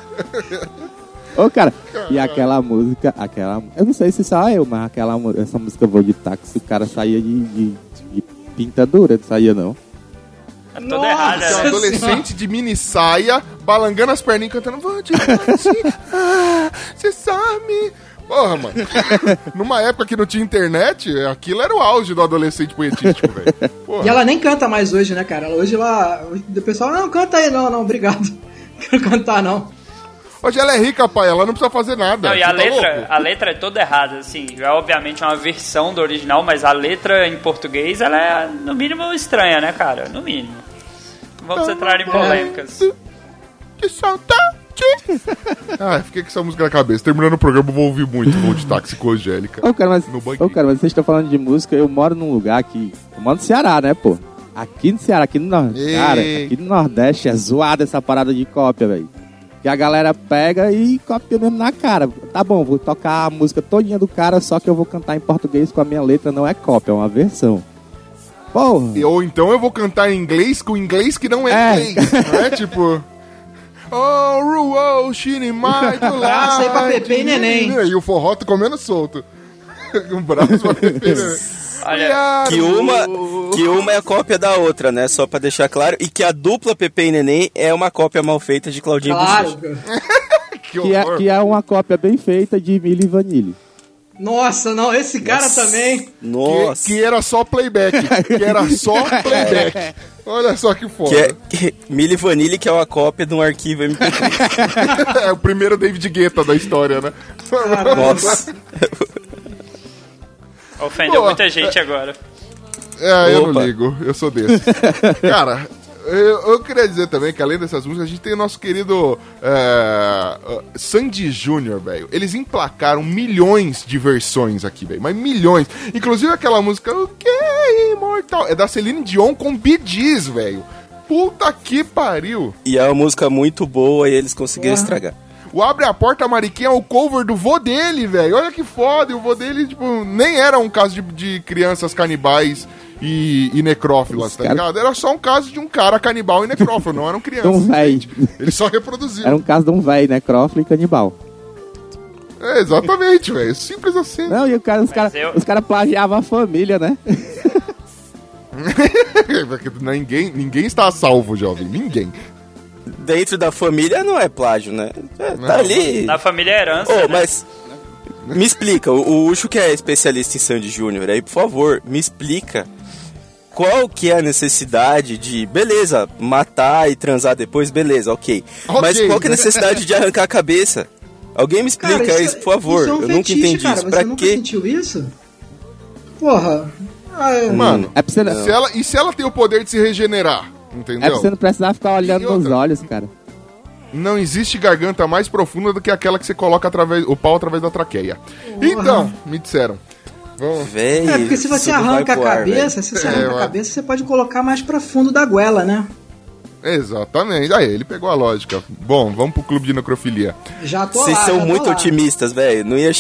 Ô, cara, e aquela música, aquela. Eu não sei se só eu, mas aquela, essa música Vou de Táxi, o cara saía de, de, de pinta dura, não saía não. É toda errada, Você é um adolescente de mini saia, balangando as perninhas, cantando Vou te ah, Você sabe. Porra, mano. <laughs> Numa época que não tinha internet, aquilo era o auge do adolescente poetístico, velho. E ela nem canta mais hoje, né, cara? Hoje ela. O pessoal, não, canta aí, não, não, obrigado. <laughs> Quero cantar, não. Hoje ela é rica, pai, ela não precisa fazer nada. Não, e a tá letra, louco? a letra é toda errada, assim. É obviamente uma versão do original, mas a letra em português, ela é, no mínimo, estranha, né, cara? No mínimo. Vamos entrar em polêmicas. Que solta <laughs> Ah, fiquei com essa música na cabeça. Terminando o programa, eu vou ouvir muito Voo de Táxi com Angélica. Ô, cara, mas, No cara, mas vocês estão falando de música, eu moro num lugar que. Eu moro no Ceará, né, pô? Aqui no Ceará, aqui no Nordeste. Cara, aqui no Nordeste é zoada essa parada de cópia, velho. Que a galera pega e copia mesmo na cara. Tá bom, vou tocar a música todinha do cara, só que eu vou cantar em português com a minha letra, não é cópia, é uma versão. Porra! E- Ou então eu vou cantar em inglês com inglês que não é, É. inglês. Não é tipo. <laughs> Oh, Ruo, Shine My Abraço aí pra Pepe e Neném. E o forró tá comendo solto. <laughs> Um braço e Neném. <laughs> Olha, Que uma, que uma é a cópia da outra, né? Só pra deixar claro. E que a dupla Pepe e Neném é uma cópia mal feita de Claudinho Claro. <laughs> Que Que é, que é uma cópia bem feita de Milli Vanilli. Nossa, não, esse cara também. Nossa. Que, que era só playback. Que era só playback. Olha só que foda. Que é que, Milli Vanilli, que é uma cópia de um arquivo MP3. É o primeiro David Guetta da história, né? Nossa. Ofendeu Pô, muita gente agora. É, eu não ligo, eu sou desse. <laughs> Cara, eu, eu queria dizer também que além dessas músicas, a gente tem o nosso querido é, Sandy Júnior, velho. Eles emplacaram milhões de versões aqui, velho. Mas milhões. Inclusive aquela música O que é imortal? É da Celine Dion com Gees, velho. Puta que pariu. E é uma música muito boa e eles conseguiram estragar. O Abre a Porta Mariquinha é o cover do vô dele, velho. Olha que foda. E o vô dele, tipo, nem era um caso de, de crianças canibais e, e necrófilas, tá cara- ligado? Era só um caso de um cara canibal e necrófilo, não eram <laughs> crianças. um véi. Ele só reproduziu. Era um caso de um véi, né? Necrófilo e canibal. É, exatamente, velho. Simples assim. Não, e o cara, os caras eu- cara plagiavam a família, né? <laughs> Porque ninguém, ninguém está a salvo, jovem. Ninguém. Dentro da família não é plágio, né? É, Não. tá ali. Na família é herança. Ô, né? mas. Me explica, o, Ucho que é especialista em Sandy Júnior aí, por favor, me explica qual que é a necessidade de, beleza, matar e transar depois, beleza, ok. Ok. Mas qual que é a necessidade de arrancar a cabeça? Alguém me explica Cara, isso, por favor. isso é um Eu nunca fetiche, entendi cara. isso. Você Pra nunca quê? sentiu isso? Porra. Ah, é- Mano, É pra você, se ela, e se ela tem o poder de se regenerar? É Entendeu? pra você não precisar ficar olhando nos olhos, cara. Não existe garganta mais profunda do que aquela que você coloca através, o pau através da traqueia. Então, me disseram. Vamos. Véi, É, porque se você arranca a pro ar, cabeça, se você É, arranca a cabeça, você pode colocar mais pra fundo da goela, né? Exatamente. Aí, ele pegou a lógica. Bom, vamos pro clube de necrofilia. Já tô Vocês lá, são já tô muito lá. otimistas, velho. Não ia.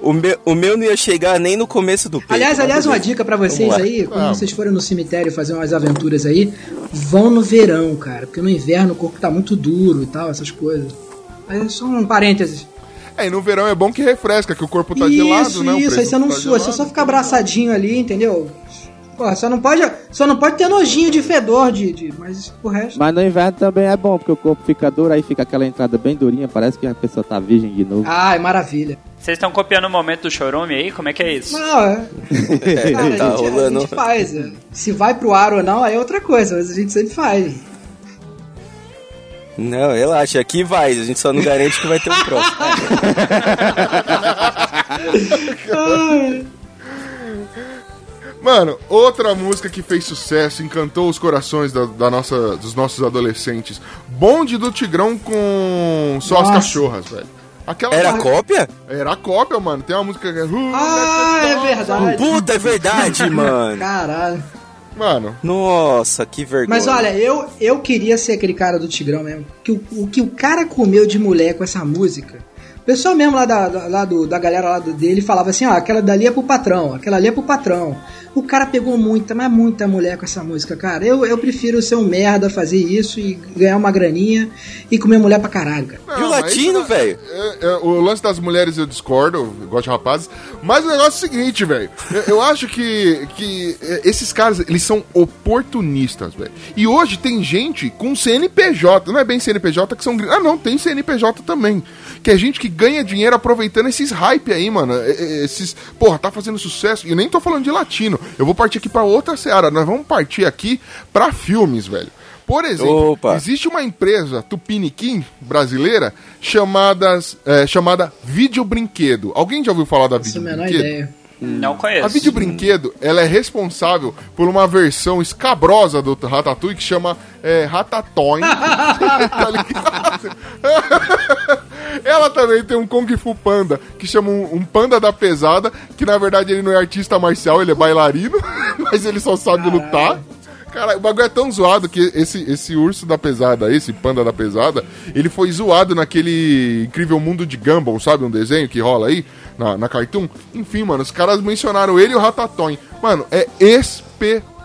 O meu, o meu não ia chegar nem no começo do peito. Aliás, mas aliás, uma dica pra vocês aí, quando vocês forem no cemitério fazer umas aventuras aí, vão no verão, cara, porque no inverno o corpo tá muito duro e tal, essas coisas. Aí só um parênteses. É, e no verão é bom que refresca, que o corpo tá gelado, isso, né? O isso, aí você não tá sua, você gelado. só fica abraçadinho ali, entendeu? Porra, só não pode, só não pode ter nojinho de fedor de, de mas o resto. Mas no inverno também é bom, porque o corpo fica duro, aí fica aquela entrada bem durinha, parece que a pessoa tá virgem de novo. Ai, maravilha. Vocês estão copiando o momento do chorume aí? Como é que é isso? Não, é. É, <laughs> Cara, tá a, gente, a rolando. gente faz. é. Se vai pro ar ou não, aí é outra coisa, mas a gente sempre faz. Não, relaxa, aqui vai. A gente só não garante que vai ter um próximo. <laughs> <laughs> Mano, outra música que fez sucesso, encantou os corações da, da nossa, dos nossos adolescentes. Bonde do Tigrão com só as Nossa. cachorras, velho. Aquela Era cópia? Era cópia, mano. Tem uma música que é. "Who Ah, é verdade. Puta, é verdade, <laughs> mano. Caralho. out?" Mano, Nossa, que vergonha. Mas olha, eu, eu queria ser aquele cara do Tigrão mesmo. Que o, o que o cara comeu de mulher com essa música. O pessoal mesmo lá da, da, lá do, da galera lá do- dele falava assim: ó, aquela dali é pro patrão, aquela ali é pro patrão. O cara pegou muita, mas muita mulher com essa música, cara. Eu, eu prefiro ser um merda, fazer isso e ganhar uma graninha e comer mulher pra caralho, cara. E o latino, velho? é- é, o lance das mulheres eu discordo, eu gosto de rapazes. Mas o negócio é o seguinte, velho. Eu, eu acho que, que é, esses caras, eles são oportunistas, velho. E hoje tem gente com CNPJ, não é bem CNPJ que são. Ah, não, tem CNPJ também. Que é gente que ganha dinheiro aproveitando esses hype aí, mano. Esses. Porra, tá fazendo sucesso. E eu nem tô falando de latino. Eu vou partir aqui pra outra seara. Nós vamos partir aqui pra filmes, velho. Por exemplo, Opa. existe uma empresa tupiniquim brasileira chamada, é, chamada Vídeo Brinquedo. Alguém já ouviu falar da Não Vídeo tenho a menor Brinquedo? ideia. Não conheço. A Vídeo Brinquedo, ela é responsável por uma versão escabrosa do Ratatouille que chama é, Ratatoin. <laughs> <laughs> tá ligado? ela também tem um Kung Fu Panda, que chama um, um Panda da Pesada, que na verdade ele não é artista marcial, ele é bailarino, <laughs> mas ele só sabe lutar. Cara, o bagulho é tão zoado que esse, esse urso da pesada, esse panda da pesada, ele foi zoado naquele incrível mundo de Gumball, sabe? Um desenho que rola aí na, na Cartoon. Enfim, mano, os caras mencionaram ele e o Ratatoin. Mano, é espetacular,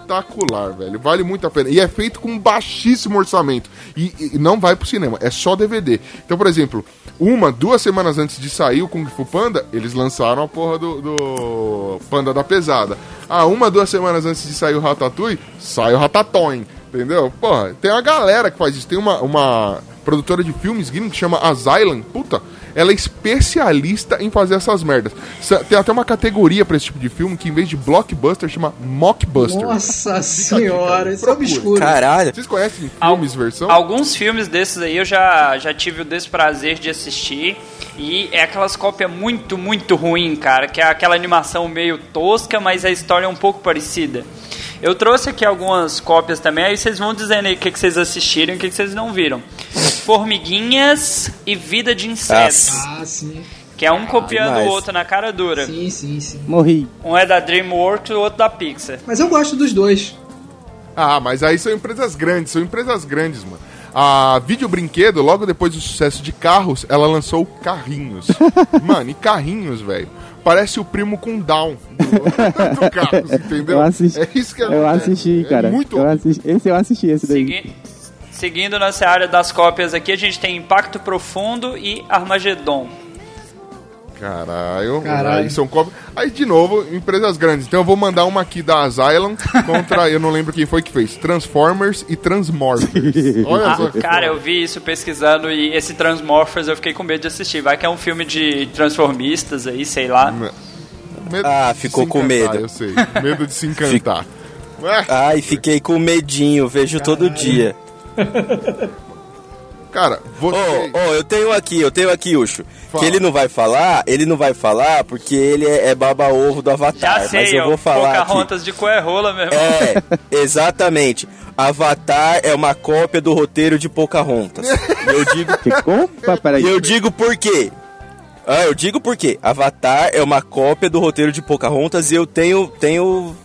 velho. Vale muito a pena. E é feito com baixíssimo orçamento. E, e não vai pro cinema, é só DVD. Então, por exemplo, uma, duas semanas antes de sair o Kung Fu Panda, eles lançaram a porra do, do Panda da Pesada. Ah, uma, duas semanas antes de sair o Ratatouille, sai o Ratatoin. Entendeu? Porra, tem uma galera que faz isso. Tem uma, uma produtora de filmes gringo que chama Asylum. Puta, ela é especialista em fazer essas merdas. Tem até uma categoria pra esse tipo de filme que em vez de blockbuster chama mockbuster. Nossa senhora, isso é obscuro. Caralho. Vocês conhecem Al- filmes versão? Alguns filmes desses aí eu já, já tive o desprazer de assistir. E é aquelas cópias muito, muito ruim, cara. Que é aquela animação meio tosca, mas a história é um pouco parecida. Eu trouxe aqui algumas cópias também, aí vocês vão dizendo aí o que, que vocês assistiram e o que, que vocês não viram. Formiguinhas e Vida de Insetos. Ah, sim. Que é um copiando o outro na cara dura. Sim, sim, sim. Morri. Um é da DreamWorks e o outro da Pixar. Mas eu gosto dos dois. Ah, mas aí são empresas grandes, são empresas grandes, mano. A Vídeo Brinquedo, logo depois do sucesso de Carros, ela lançou Carrinhos. <laughs> mano, e Carrinhos, velho, parece o primo com Down do, <laughs> do Carros, entendeu? Eu assisti, É isso que é, eu assisti é cara. muito eu assisti, esse eu assisti, esse daí. Segui- Seguindo nessa área das cópias aqui, a gente tem Impacto Profundo e Armagedon. Caralho, Caralho. aí são cópias. Aí, de novo, empresas grandes. Então eu vou mandar uma aqui da Asylum contra, eu não lembro quem foi que fez, Transformers e Transmorphers. <laughs> Olha Ah, só cara, eu vi isso pesquisando e esse Transmorphers eu fiquei com medo de assistir. Vai que é um filme de transformistas aí, sei lá. Medo Ah, ficou com encantar, medo. Eu sei, medo de se encantar. Ué, Ai, fiquei com medinho, vejo todo dia. Cara, você... Ô, ô, eu tenho aqui, eu tenho aqui, Ucho. Fala. Que ele não vai falar, ele não vai falar porque ele é, é baba-ovo do Avatar. Já sei, mas eu ó, vou falar. Pocahontas de Coerrola, meu irmão. É, <laughs> exatamente. Avatar é uma cópia do roteiro de Pocahontas. E eu digo, <laughs> Que compa, peraí. e eu digo por quê. Ah, eu digo por quê. Avatar é uma cópia do roteiro de Pocahontas e eu tenho, tenho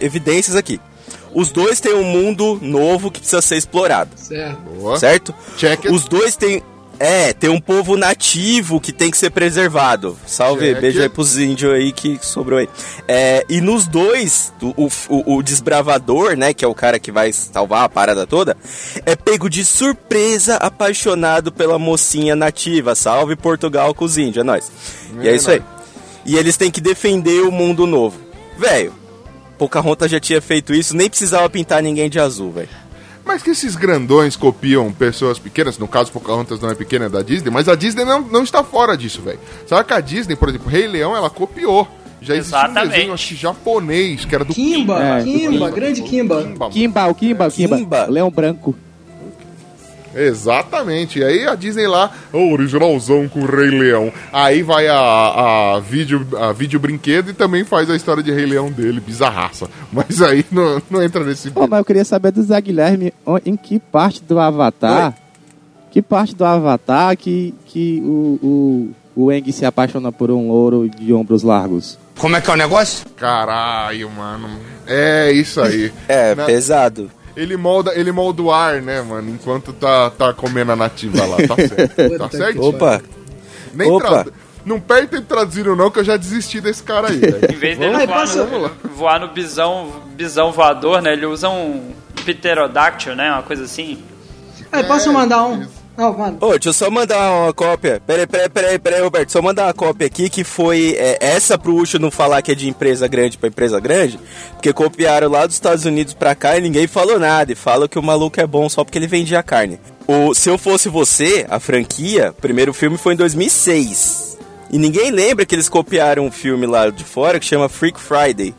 evidências aqui. Os dois têm um mundo novo que precisa ser explorado, Certo. Boa. certo? Check it. Os dois têm. É, tem um povo nativo que tem que ser preservado. Salve, Check. beijo aí pros índios aí que sobrou aí. É, e nos dois, o, o, o desbravador, né, que é o cara que vai salvar a parada toda, é pego de surpresa apaixonado pela mocinha nativa. Salve Portugal com os índios, é nóis. E é isso aí. E eles têm que defender o mundo novo. Velho, Pocahontas já tinha feito isso, nem precisava pintar ninguém de azul, velho. Mas que esses grandões copiam pessoas pequenas, no caso Pocahontas não é pequena, é da Disney, mas a Disney não, não está fora disso, velho. Sabe que a Disney, por exemplo, Rei Leão, ela copiou. Já existia um Exatamente. desenho, acho que japonês, que era do Kimba, É, Kimba, grande Kimba. Kimba. Kimba, o Kimba, o Kimba. Kimba. Leão branco. Exatamente. E aí a Disney lá, o originalzão com o Rei Leão. Aí vai a, a, vídeo, a vídeo brinquedo e também faz a história de Rei Leão dele, bizarraça. Mas aí não, não entra nesse Pô, mas eu queria saber do Zé Guilherme em que parte do Avatar. Que parte do Avatar que, que o, o, o Eng se apaixona por um louro de ombros largos? Como é que é o negócio? Caralho, mano. É isso aí. É, Na- pesado. Ele molda, ele molda o ar, né, mano? Enquanto tá, tá comendo a nativa lá. Tá certo. <laughs> Tá certo? Opa, Nem Opa. tra- Não perde tempo traduzindo, não, que eu já desisti desse cara aí. <laughs> Em vez dele voar, passa- no, voar no bisão, bisão voador, né? Ele usa um pterodáctilo, né? Uma coisa assim. Aí, posso mandar um? Não, mano. Ô, deixa eu só mandar uma cópia. Peraí, peraí, peraí, peraí, Roberto. Só mandar uma cópia aqui que foi é, essa pro Ucho não falar que é de empresa grande pra empresa grande. Porque copiaram lá dos Estados Unidos pra cá e ninguém falou nada. E falam que o maluco é bom só porque ele vendia carne. O Se Eu Fosse Você, a franquia, o primeiro filme foi em 2006. E ninguém lembra que eles copiaram um filme lá de fora que chama Freak Friday.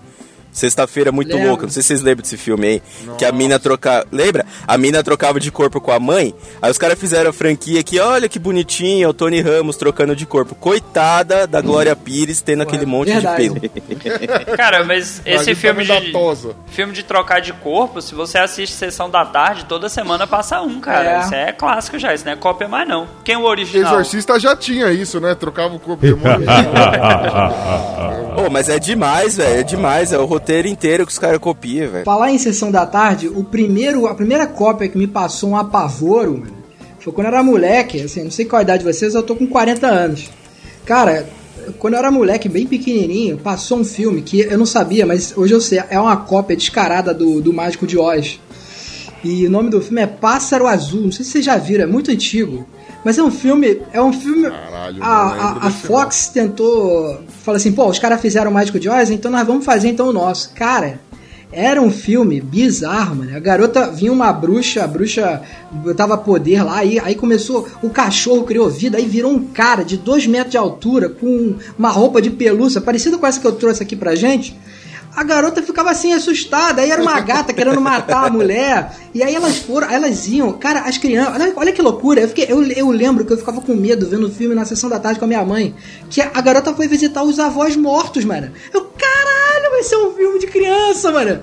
Sexta-feira muito Lembro. louca. Não sei se vocês lembram desse filme aí. Que a mina trocava. Lembra? A mina trocava de corpo com a mãe. Aí os caras fizeram a franquia que, olha que bonitinho, é o Tony Ramos trocando de corpo. Coitada da Glória Pires tendo aquele monte verdade. de pelo. <laughs> Cara, mas esse filme tamanho de, da tosa. filme de trocar de corpo, se você assiste Sessão da Tarde, toda semana passa um, cara. É. Isso é clássico já, isso não é cópia mais não. Quem é o original? Exorcista já tinha isso, né? Trocava o corpo do demônio. <laughs> <laughs> Ô, mas é demais, velho. É demais. É o roteiro inteiro que os caras copiam, velho. Falar em sessão da tarde, o primeiro, a primeira cópia que me passou um apavoro, mano, foi quando eu era moleque, assim, não sei qual a idade de vocês, eu tô com 40 anos. Cara, quando eu era moleque, bem pequenininho, passou um filme que eu não sabia, mas hoje eu sei, é uma cópia descarada do, do Mágico de Oz. E o nome do filme é Pássaro Azul, não sei se vocês já viram, é muito antigo. Mas é um filme, é um filme... Caralho, a, a, a Fox tentou... Falou assim, pô, os caras fizeram o Mágico de Oz, então nós vamos fazer então o nosso. Cara, era um filme bizarro, mano. A garota vinha uma bruxa, a bruxa botava poder lá, aí, aí começou, o cachorro criou vida, aí virou um cara de dois metros de altura, com uma roupa de pelúcia, parecida com essa que eu trouxe aqui pra gente. A garota ficava assim, assustada, aí era uma gata querendo matar a mulher, e aí elas foram, elas iam, cara, as crianças, olha, que loucura, eu, fiquei, eu, eu lembro que eu ficava com medo vendo o filme na sessão da tarde com a minha mãe, que a garota foi visitar os avós mortos, mano. Eu, caralho, vai ser um filme de criança, mano.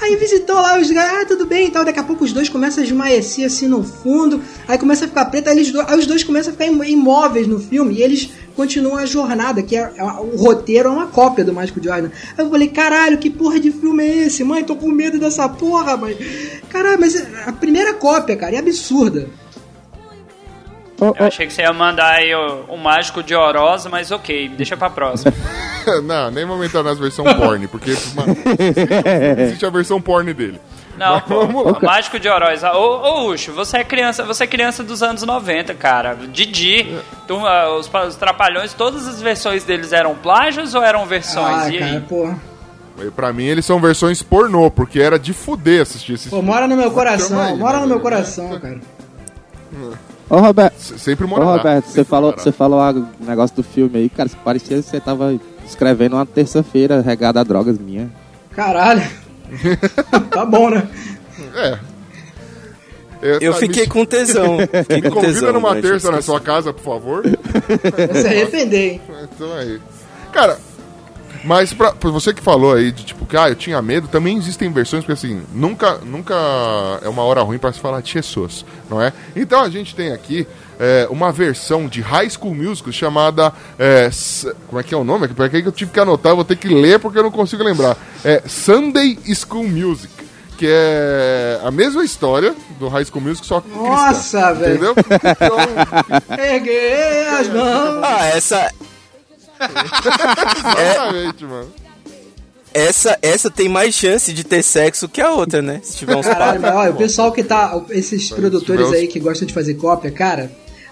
Aí visitou lá os ah, tudo bem e tal. Daqui a pouco os dois começam a esmaecer assim no fundo. Aí começa a ficar preto. Aí, eles do- aí os dois começam a ficar im- imóveis no filme. E eles continuam a jornada, que é, é- o roteiro é uma cópia do Mágico de Oz. né? Aí eu falei, caralho, que porra de filme é esse? Mãe, tô com medo dessa porra, mãe. Caralho, mas a primeira cópia, cara, é absurda. Eu achei que você ia mandar aí o, o Mágico de Oroz, mas ok, deixa pra próxima. <laughs> <laughs> não, nem vou entrar nas versões <laughs> porn, porque mano, existe, <laughs> existe a versão porn dele. Não, Mas pô, vamos lá. Mágico de Oroz. Ô, ô Ucho, você é criança, você é criança dos anos 90, cara. Didi, tu, ah, os, os Trapalhões, todas as versões deles eram plágios ou eram versões? Ah, e aí? cara, porra. E Pra mim, eles são versões pornô, porque era de fuder assistir esses Pô, mora no meu coração, aí, mora no meu né? coração, cara. ô, Roberto, Sempre ô, morar. Roberto você falou, você falou o negócio do filme aí, cara, parecia que você tava escrevendo uma terça-feira regada a drogas minha. Caralho. <laughs> tá bom, né? É. Essa Eu fiquei me- com tesão. Fiquei Me com <laughs> convida tesão numa terça na sua casa, por favor. Vai se <laughs> arrepender, hein? Então aí. Cara, mas pra, pra você que falou aí de tipo que ah, eu tinha medo, também existem versões, porque assim, nunca, nunca é uma hora ruim pra se falar de Jesus, não é? Então a gente tem aqui é, uma versão de High School Musical chamada. é, como é que é o nome? Pra que eu tive que anotar, eu vou ter que ler porque eu não consigo lembrar. É Sunday School Music. Que é a mesma história do High School Music, só que Nossa, velho. Entendeu? <laughs> Então, Erguei as mãos. Ah, essa, <laughs> exatamente, mano. essa, essa tem mais chance de ter sexo que a outra, né? Se tiver uns Caralho, mas olha, o pessoal que tá. Esses produtores tiver os- aí que gostam de fazer cópia, cara.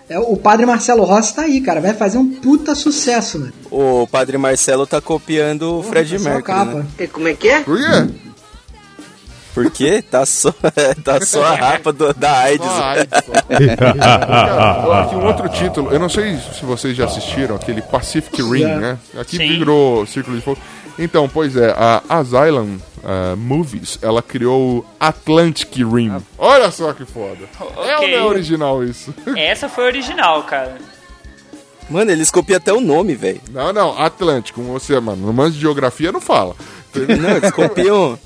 É, o padre Marcelo Rossi tá aí, cara. Vai fazer um puta sucesso, né? O Padre Marcelo tá copiando o Fred Mercury, capa. né? Como é que é? Por quê? Por quê? Tá só, <laughs> tá só a rapa do- da AIDS. Só a AIDS, só. <laughs> Cara, aqui um outro título, eu não sei se vocês já assistiram aquele Pacific Rim, né? Aqui Sim. virou Círculo de Fogo. Então, pois é, a Asylum uh, Movies, ela criou o Atlantic Rim. Olha só que foda. É ou não é original isso? <laughs> Essa foi original, cara. Mano, eles copiam até o nome, velho. Não, não, Atlântico, como você, mano, no manjo de geografia não fala. Não, eles copiam.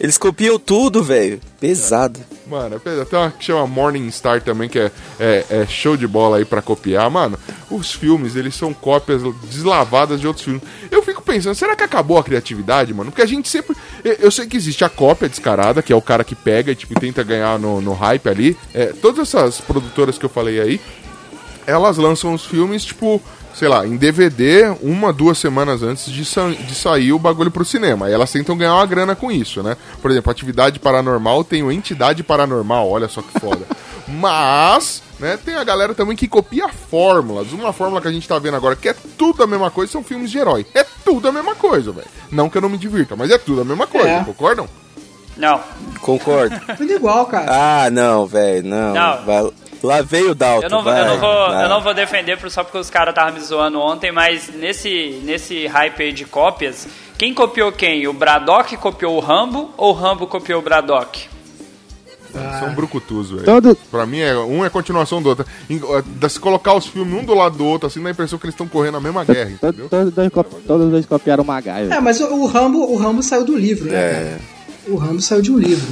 Eles copiam tudo, velho. Pesado. Mano, tem uma que chama Morning Star também, que é, é, é show de bola aí pra copiar. Mano, os filmes, eles são cópias deslavadas de outros filmes. Eu fico pensando, será que acabou a criatividade, mano? Porque a gente sempre... Eu, eu sei que existe a cópia descarada, que é o cara que pega e, tipo, tenta ganhar no, no hype ali. É, todas essas produtoras que eu falei aí, elas lançam os filmes, tipo, sei lá, em DVD, uma, duas semanas antes de, sa de sair o bagulho pro cinema. E elas tentam ganhar uma grana com isso, né? Por exemplo, Atividade Paranormal tem o Entidade Paranormal, olha só que foda. <laughs> Mas, né, tem a galera também que copia fórmulas. Uma fórmula que a gente tá vendo agora, que é tudo a mesma coisa, são filmes de herói. É tudo a mesma coisa, velho. Não que eu não me divirta, mas é tudo a mesma coisa, É. concordam? Não. Concordo. <laughs> Tudo igual, cara. Ah, não, velho, não. Não. Vai- Lá veio o Dalton. Eu não, vou- vai, eu, não vou, vai. eu não vou defender por- só porque os caras estavam me zoando ontem, mas nesse, nesse hype aí de cópias, quem copiou quem? O Braddock copiou o Rambo ou o Rambo copiou o Braddock? São brucutus, velho. Todo- Pra mim, é, um é continuação do outro. Se colocar os filmes um do lado do outro, assim, dá a impressão que eles estão correndo a mesma guerra, Todo- entendeu? Todos, dois, todos dois copiaram o MacGyver. É, mas o, o Rambo, o Rambo saiu do livro, né, É. O Rambo saiu de um livro.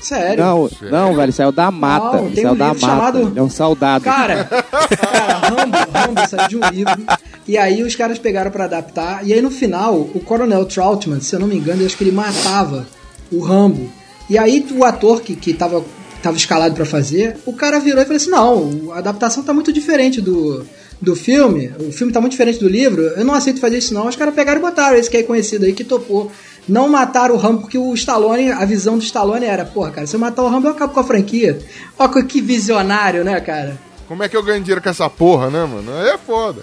Sério? Não, não, velho, saiu da mata. Não, tem saiu um da livro mata. chamado- Ele é um soldado. Cara, cara, Rambo, Rambo saiu de um livro. E aí os caras pegaram pra adaptar. E aí no final, o Coronel Troutman, se eu não me engano, eu acho que ele matava o Rambo. E aí o ator que, que tava, tava escalado pra fazer, o cara virou e falou assim: não, a adaptação tá muito diferente do, do filme. O filme tá muito diferente do livro. Eu não aceito fazer isso, não. Os caras pegaram e botaram esse que é conhecido aí, que topou. Não mataram o Rambo, porque o Stallone, a visão do Stallone era, porra, cara, se eu matar o Rambo, eu acabo com a franquia. Ó, que visionário, né, cara? Como é que eu ganho dinheiro com essa porra, né, mano? Aí é foda.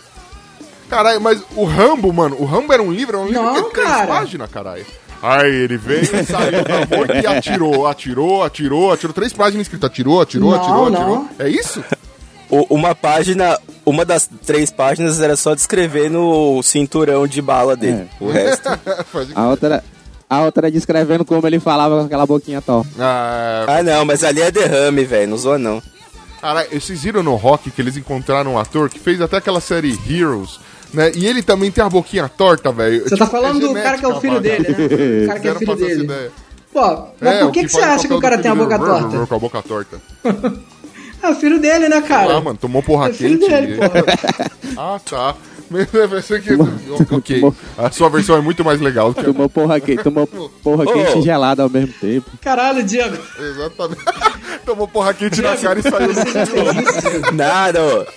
Caralho, mas o Rambo, mano, o Rambo era um livro, era um livro Não, que é três cara. páginas, caralho. Aí ele veio, saiu da boca e atirou, atirou, atirou, atirou. Três páginas escritas, atirou, atirou, Não, atirou, não. atirou. É isso? O- uma página, uma das três páginas era só descrevendo o cinturão de bala dele. É. O resto. <laughs> A outra, a outra descrevendo como ele falava com aquela boquinha torta. Ah, Ah, não, mas ali é derrame, velho. Não zoa, não. Caralho, vocês viram no rock que eles encontraram um ator que fez até aquela série Heroes, né? E ele também tem a boquinha torta, velho. Você tá falando do cara que é o filho dele, né? O cara que é filho dele. ideia. Pô, mas É, por o que, que, você acha que o cara tem a filho boca torta? Com a boca torta. <laughs> É o filho dele, né, cara? Ah, mano, tomou porra É filho quente. dele, porra. <laughs> Ah, tá. Ok, a sua versão é muito mais legal que Tomou <laughs> porra quente, tomou porra quente e gelada ao mesmo tempo. Caralho, Diego. Exatamente. <laughs> Tomou porra quente na cara e saiu? Nada.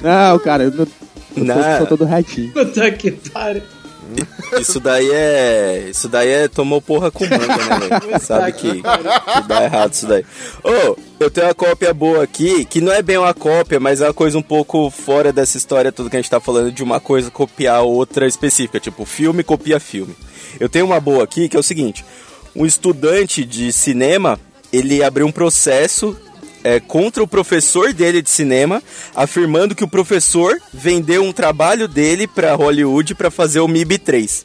Não, cara, eu, não, eu Não. sou todo retinho. Puta que pariu. Isso daí é. Isso daí é. Tomou porra com manga, né? Sabe que, que dá errado isso daí. Ô, eu tenho uma cópia boa aqui, que não é bem uma cópia, mas é uma coisa um pouco fora dessa história toda que a gente tá falando de uma coisa copiar outra específica. Tipo, filme copia filme. Eu tenho uma boa aqui que é o seguinte: um estudante de cinema ele abriu um processo é, contra o professor dele de cinema, afirmando que o professor vendeu um trabalho dele pra Hollywood pra fazer o MIB 3.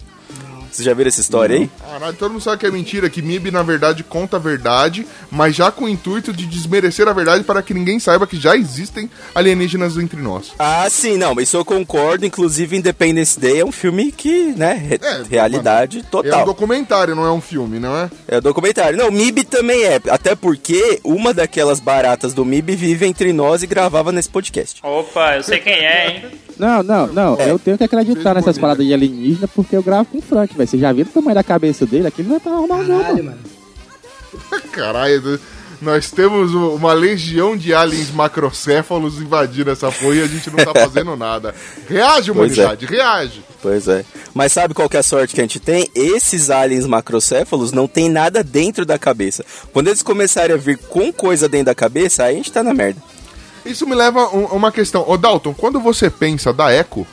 Vocês já viram essa história aí? Caralho, todo mundo sabe que é mentira, que MIB na verdade conta a verdade, mas já com o intuito de desmerecer a verdade para que ninguém saiba que já existem alienígenas entre nós. Ah, sim, não, isso eu concordo. Inclusive, Independence Day é um filme que, né, re- É, realidade É um total. documentário, não é um filme, não é? É documentário. Não, MIB também é. Até porque uma daquelas baratas do MIB vive entre nós e gravava nesse podcast. Opa, eu sei quem é, hein? Não, não, não. Eu tenho que acreditar nessas paradas de alienígena porque eu gravo com o Frank, velho. Você já viu o tamanho da cabeça dele? Aquilo não é pra não. Caralho, mano. mano. <laughs> Caralho, nós temos uma legião de aliens macrocéfalos invadindo essa porra e a gente não tá <laughs> fazendo nada. Reage, é. humanidade, reage. Pois é. Mas sabe qual que é a sorte que a gente tem? Esses aliens macrocéfalos não tem nada dentro da cabeça. Quando eles começarem a vir com coisa dentro da cabeça, aí a gente tá na merda. Isso me leva a a uma questão. Ô Dalton, quando você pensa da Echo,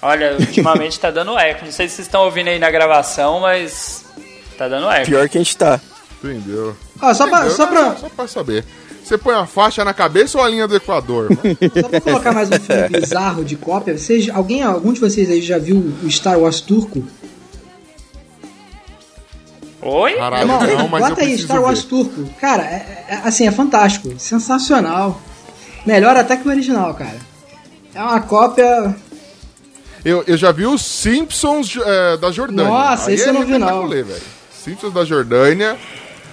Olha, ultimamente tá dando eco. Não sei se vocês estão ouvindo aí na gravação, mas tá dando eco. Pior que a gente tá. entendeu? Ó, só pra, Entendeu? só, Não, pra, só pra saber. Você põe a faixa na cabeça ou a linha do Equador? mano? <laughs> só pra colocar mais um filme bizarro de cópia, vocês, alguém, algum de vocês aí já viu o Star Wars turco? Oi? Caralho, Irmão, não, mas eu bota aí, Star Wars ver. turco. Cara, é- é- assim, é fantástico. Sensacional. Melhor até que o original, cara. É uma cópia. Eu, eu já vi os Simpsons é, da Jordânia. Nossa, Aí esse é eu não vi, não. Simpsons da Jordânia.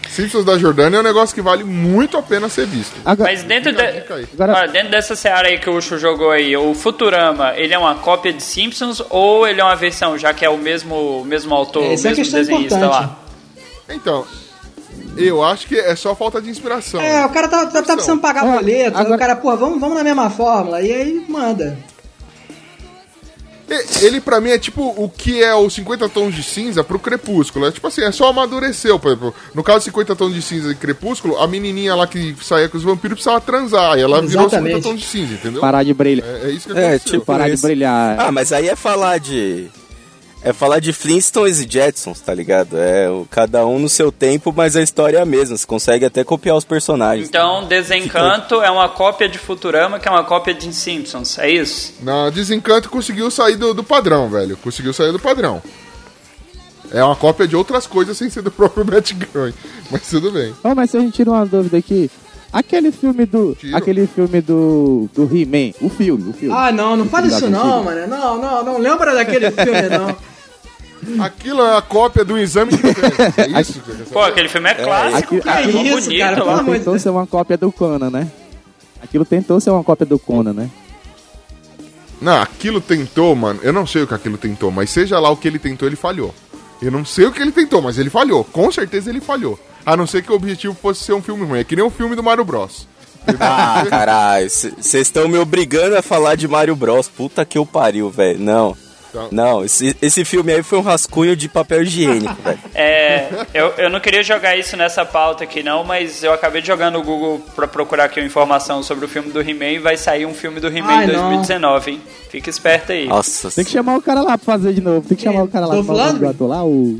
Simpsons da Jordânia é um negócio que vale muito a pena ser visto. Agora, Mas dentro, de... Agora- Olha, dentro dessa seara aí que o Ucho jogou aí, o Futurama, ele é uma cópia de Simpsons ou ele é uma versão, já que é o mesmo, o mesmo autor, o Essa é a mesmo questão desenhista importante. lá? Então, eu acho que é só falta de inspiração. É, o cara tá, tá, tá precisando pagar É, boleto, agora- o cara, pô, vamos, vamos na mesma fórmula, e aí manda. E- Ele, pra mim, é tipo o que é os 50 tons de cinza pro Crepúsculo. É tipo assim, é só amadureceu. Por exemplo, no caso de 50 tons de cinza e Crepúsculo, a menininha lá que saía com os vampiros precisava transar. E ela virou 50 Exatamente. tons de cinza, entendeu? parar de brilhar. É, é isso que É, aconteceu. tipo- Parar de isso. brilhar. Ah, mas aí é falar de. É falar de Flintstones e Jetsons, tá ligado? É o- cada um no seu tempo, mas a história é a mesma. Você consegue até copiar os personagens. Então, Desencanto é uma cópia de Futurama, que é uma cópia de Simpsons, é isso? Na Desencanto conseguiu sair do, do padrão, velho. Conseguiu sair do padrão. É uma cópia de outras coisas sem ser do <laughs> próprio Matt Groening. Mas tudo bem. Oh, mas se a gente tira uma dúvida aqui, aquele filme do. Tiro. Aquele filme do. do He-Man, o filme, o filme. Ah, não, não fala isso não, mano. Não, não, não lembra daquele filme, não. <laughs> Aquilo é a cópia do exame de. É isso? Pô, aquele filme é clássico, Aqui- cara. que mó isso, bonito cara, pelo lá. amor de tentou ser uma cópia do Conan, né? Aquilo tentou ser uma cópia do Conan, né? Não, aquilo tentou, mano. Eu não sei o que aquilo tentou, mas seja lá o que ele tentou, ele falhou. Eu não sei o que ele tentou, mas ele falhou. Com certeza ele falhou. A não ser que o objetivo fosse ser um filme ruim. É que nem o filme do Mario Bros. <laughs> Ah, caralho. Vocês estão me obrigando a falar de Mario Bros. Puta que eu pariu, velho. Não. Tá. Não, esse, esse filme aí foi um rascunho de papel higiênico, velho. <laughs> É, eu, eu não queria jogar isso nessa pauta aqui não, mas eu acabei de jogar no Google pra procurar aqui uma informação sobre o filme do He-Man e vai sair um filme do He-Man em não. 2019, hein? Fica esperto aí. Nossa. Tem que chamar o cara lá pra fazer de novo. Tem que chamar o cara lá pra fazer ator lá, o.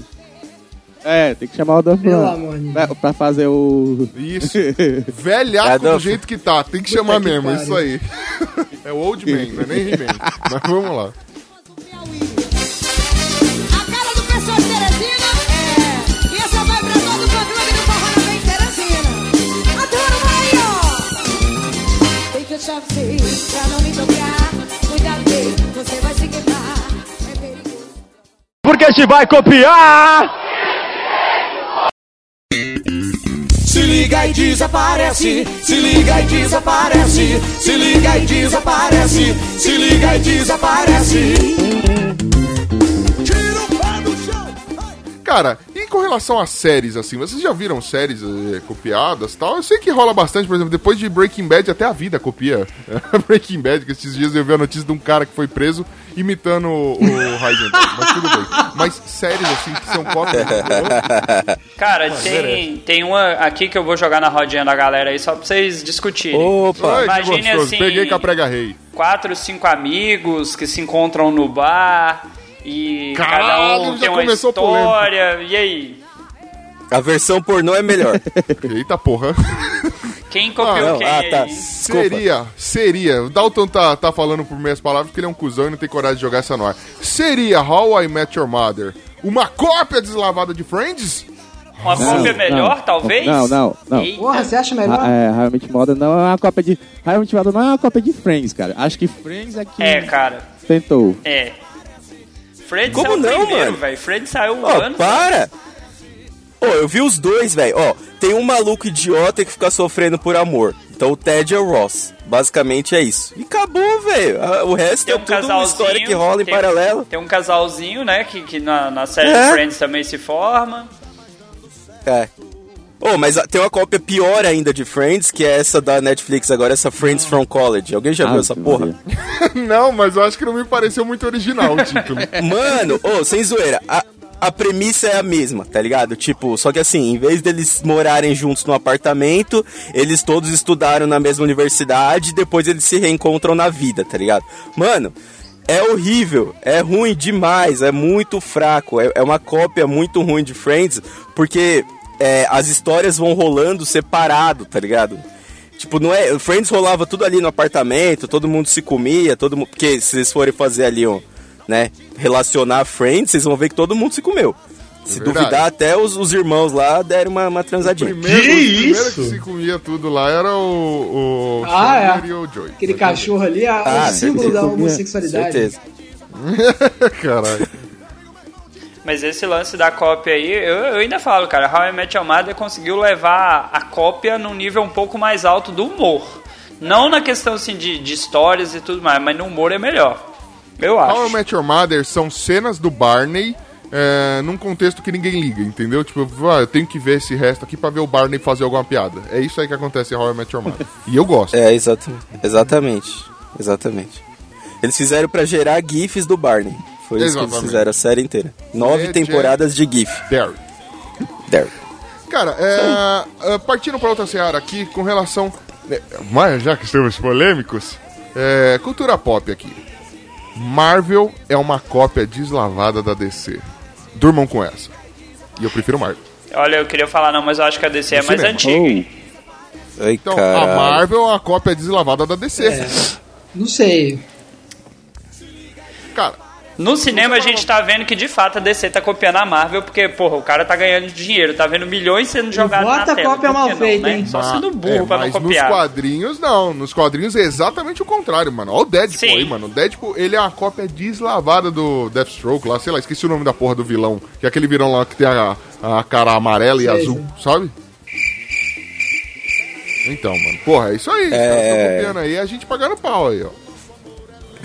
É, tem que chamar o de pra, pra fazer o. Isso. <laughs> Velhaco É, do jeito que tá. Tem que Puta chamar que mesmo, pariu. isso aí. <laughs> É o Old Man, não é nem He-Man. Mas vamos lá. Eu chave pra não me tocar. Cuidado bem, você vai se queimar. É perigoso. Porque se vai copiar! Se liga e desaparece, se liga e desaparece, se liga e desaparece, se liga e desaparece. Tira o pé do chão. Cara, e com relação a séries, assim, vocês já viram séries eh, copiadas e tal? Eu sei que rola bastante, por exemplo, depois de Breaking Bad, até a vida copia <laughs> Breaking Bad, que esses dias eu vi a notícia de um cara que foi preso imitando o, o Heisenberg, mas tudo bem. Mas séries, assim, que são cópias? <laughs> Cara, tem, tem uma aqui que eu vou jogar na rodinha da galera aí só pra vocês discutirem. Opa! Ai, que Imagine gostoso. assim- Peguei com a prega rei. Quatro, cinco amigos que se encontram no bar e cada Caralho, um já tem uma história. E aí? A versão pornô é melhor. <laughs> Eita porra. Quem copiou não, quem ah, aí? tá. Seria, seria. O Dalton tá, tá falando por meias palavras porque ele é um cuzão e não tem coragem de jogar essa no ar. Seria How I Met Your Mother uma cópia deslavada de Friends? Uma Não, cópia melhor, não, talvez? não, não, não. Eita. Porra, você acha melhor? Ah, é, realmente moda não é uma cópia de. Realmente moda não é uma cópia de Friends, cara. Acho que Friends é que É, cara. tentou. É. Fred Como saiu não, primeiro, mano? velho. Fred saiu Ó, anos. para! Ô, eu vi os dois, velho. Ó, tem um maluco idiota que fica sofrendo por amor. Então o Ted é o Ross. Basicamente é isso. E acabou, velho. O resto Tem é um tudo uma história que rola em tem- paralelo. Tem um casalzinho, né? Que, que na, na série É. Friends também se forma. É. Ô, mas tem uma cópia pior ainda de Friends, que é essa da Netflix agora, essa Friends from College. Alguém já viu Ah, essa sim, porra? <laughs> Não, mas eu acho que não me pareceu muito original o título. <laughs> Mano, ô, sem zoeira, a, a premissa é a mesma, tá ligado? Tipo, só que assim, em vez deles morarem juntos no apartamento, eles todos estudaram na mesma universidade e depois eles se reencontram na vida, tá ligado? Mano, é horrível, é ruim demais, é muito fraco, é, é uma cópia muito ruim de Friends, porque é, as histórias vão rolando separado, tá ligado? Tipo, não é. Friends rolava tudo ali no apartamento, todo mundo se comia, todo mundo. Porque se vocês forem fazer ali, ó, né? Relacionar Friends, vocês vão ver que todo mundo se comeu. Se verdade. duvidar, até os, os irmãos lá deram uma, uma transadinha. Primeiro, Que o primeiro isso? que se comia tudo lá era o, o Ah, é. E o Joey. Aquele cachorro ali é Ah, o símbolo certeza. da homossexualidade. Certeza. <laughs> Caralho. Mas esse lance da cópia aí, eu, eu ainda falo, cara, How I Met Your Mother conseguiu levar a cópia num nível um pouco mais alto do humor. Não na questão assim de, de histórias e tudo mais, mas no humor é melhor. Eu acho. How I Met Your Mother são cenas do Barney é, num contexto que ninguém liga, entendeu? Tipo, ah, eu tenho que ver esse resto aqui pra ver o Barney fazer alguma piada. É isso aí que acontece em How I Met Your Mother. E eu gosto. É, exatamente. Exatamente. Exatamente. Eles fizeram pra gerar GIFs do Barney. Foi isso que eles Exatamente. fizeram a série inteira. Nove Legend. temporadas de GIF. Derry. There. Cara, é, é, partindo pra outra seara aqui, com relação. é, Mas já que estamos polêmicos, é, cultura pop aqui. Marvel é uma cópia deslavada da DC. Durmam com essa. E eu prefiro Marvel. Olha, eu queria falar não, mas eu acho que a DC é No mais cinema. antiga. Ai, Então, a caralho. Marvel é uma cópia deslavada da DC. É. Não sei. Cara, No cinema a gente tá vendo que de fato a DC tá copiando a Marvel, porque, porra, o cara tá ganhando dinheiro, tá vendo milhões sendo jogados na bota tela. cópia Por que mal não, feita, né? hein? Só sendo burro é, pra não mas copiar. nos quadrinhos, não. Nos quadrinhos é exatamente o contrário, mano. Olha o Deadpool Sim. aí, mano. O Deadpool, ele é uma cópia deslavada do Deathstroke lá. Sei lá, esqueci o nome da porra do vilão. Que é aquele vilão lá que tem a, a cara amarela e Sei, azul, sabe? Então, mano. Porra, é isso aí. Os É. caras tão copiando aí, a gente pagando pau aí, ó.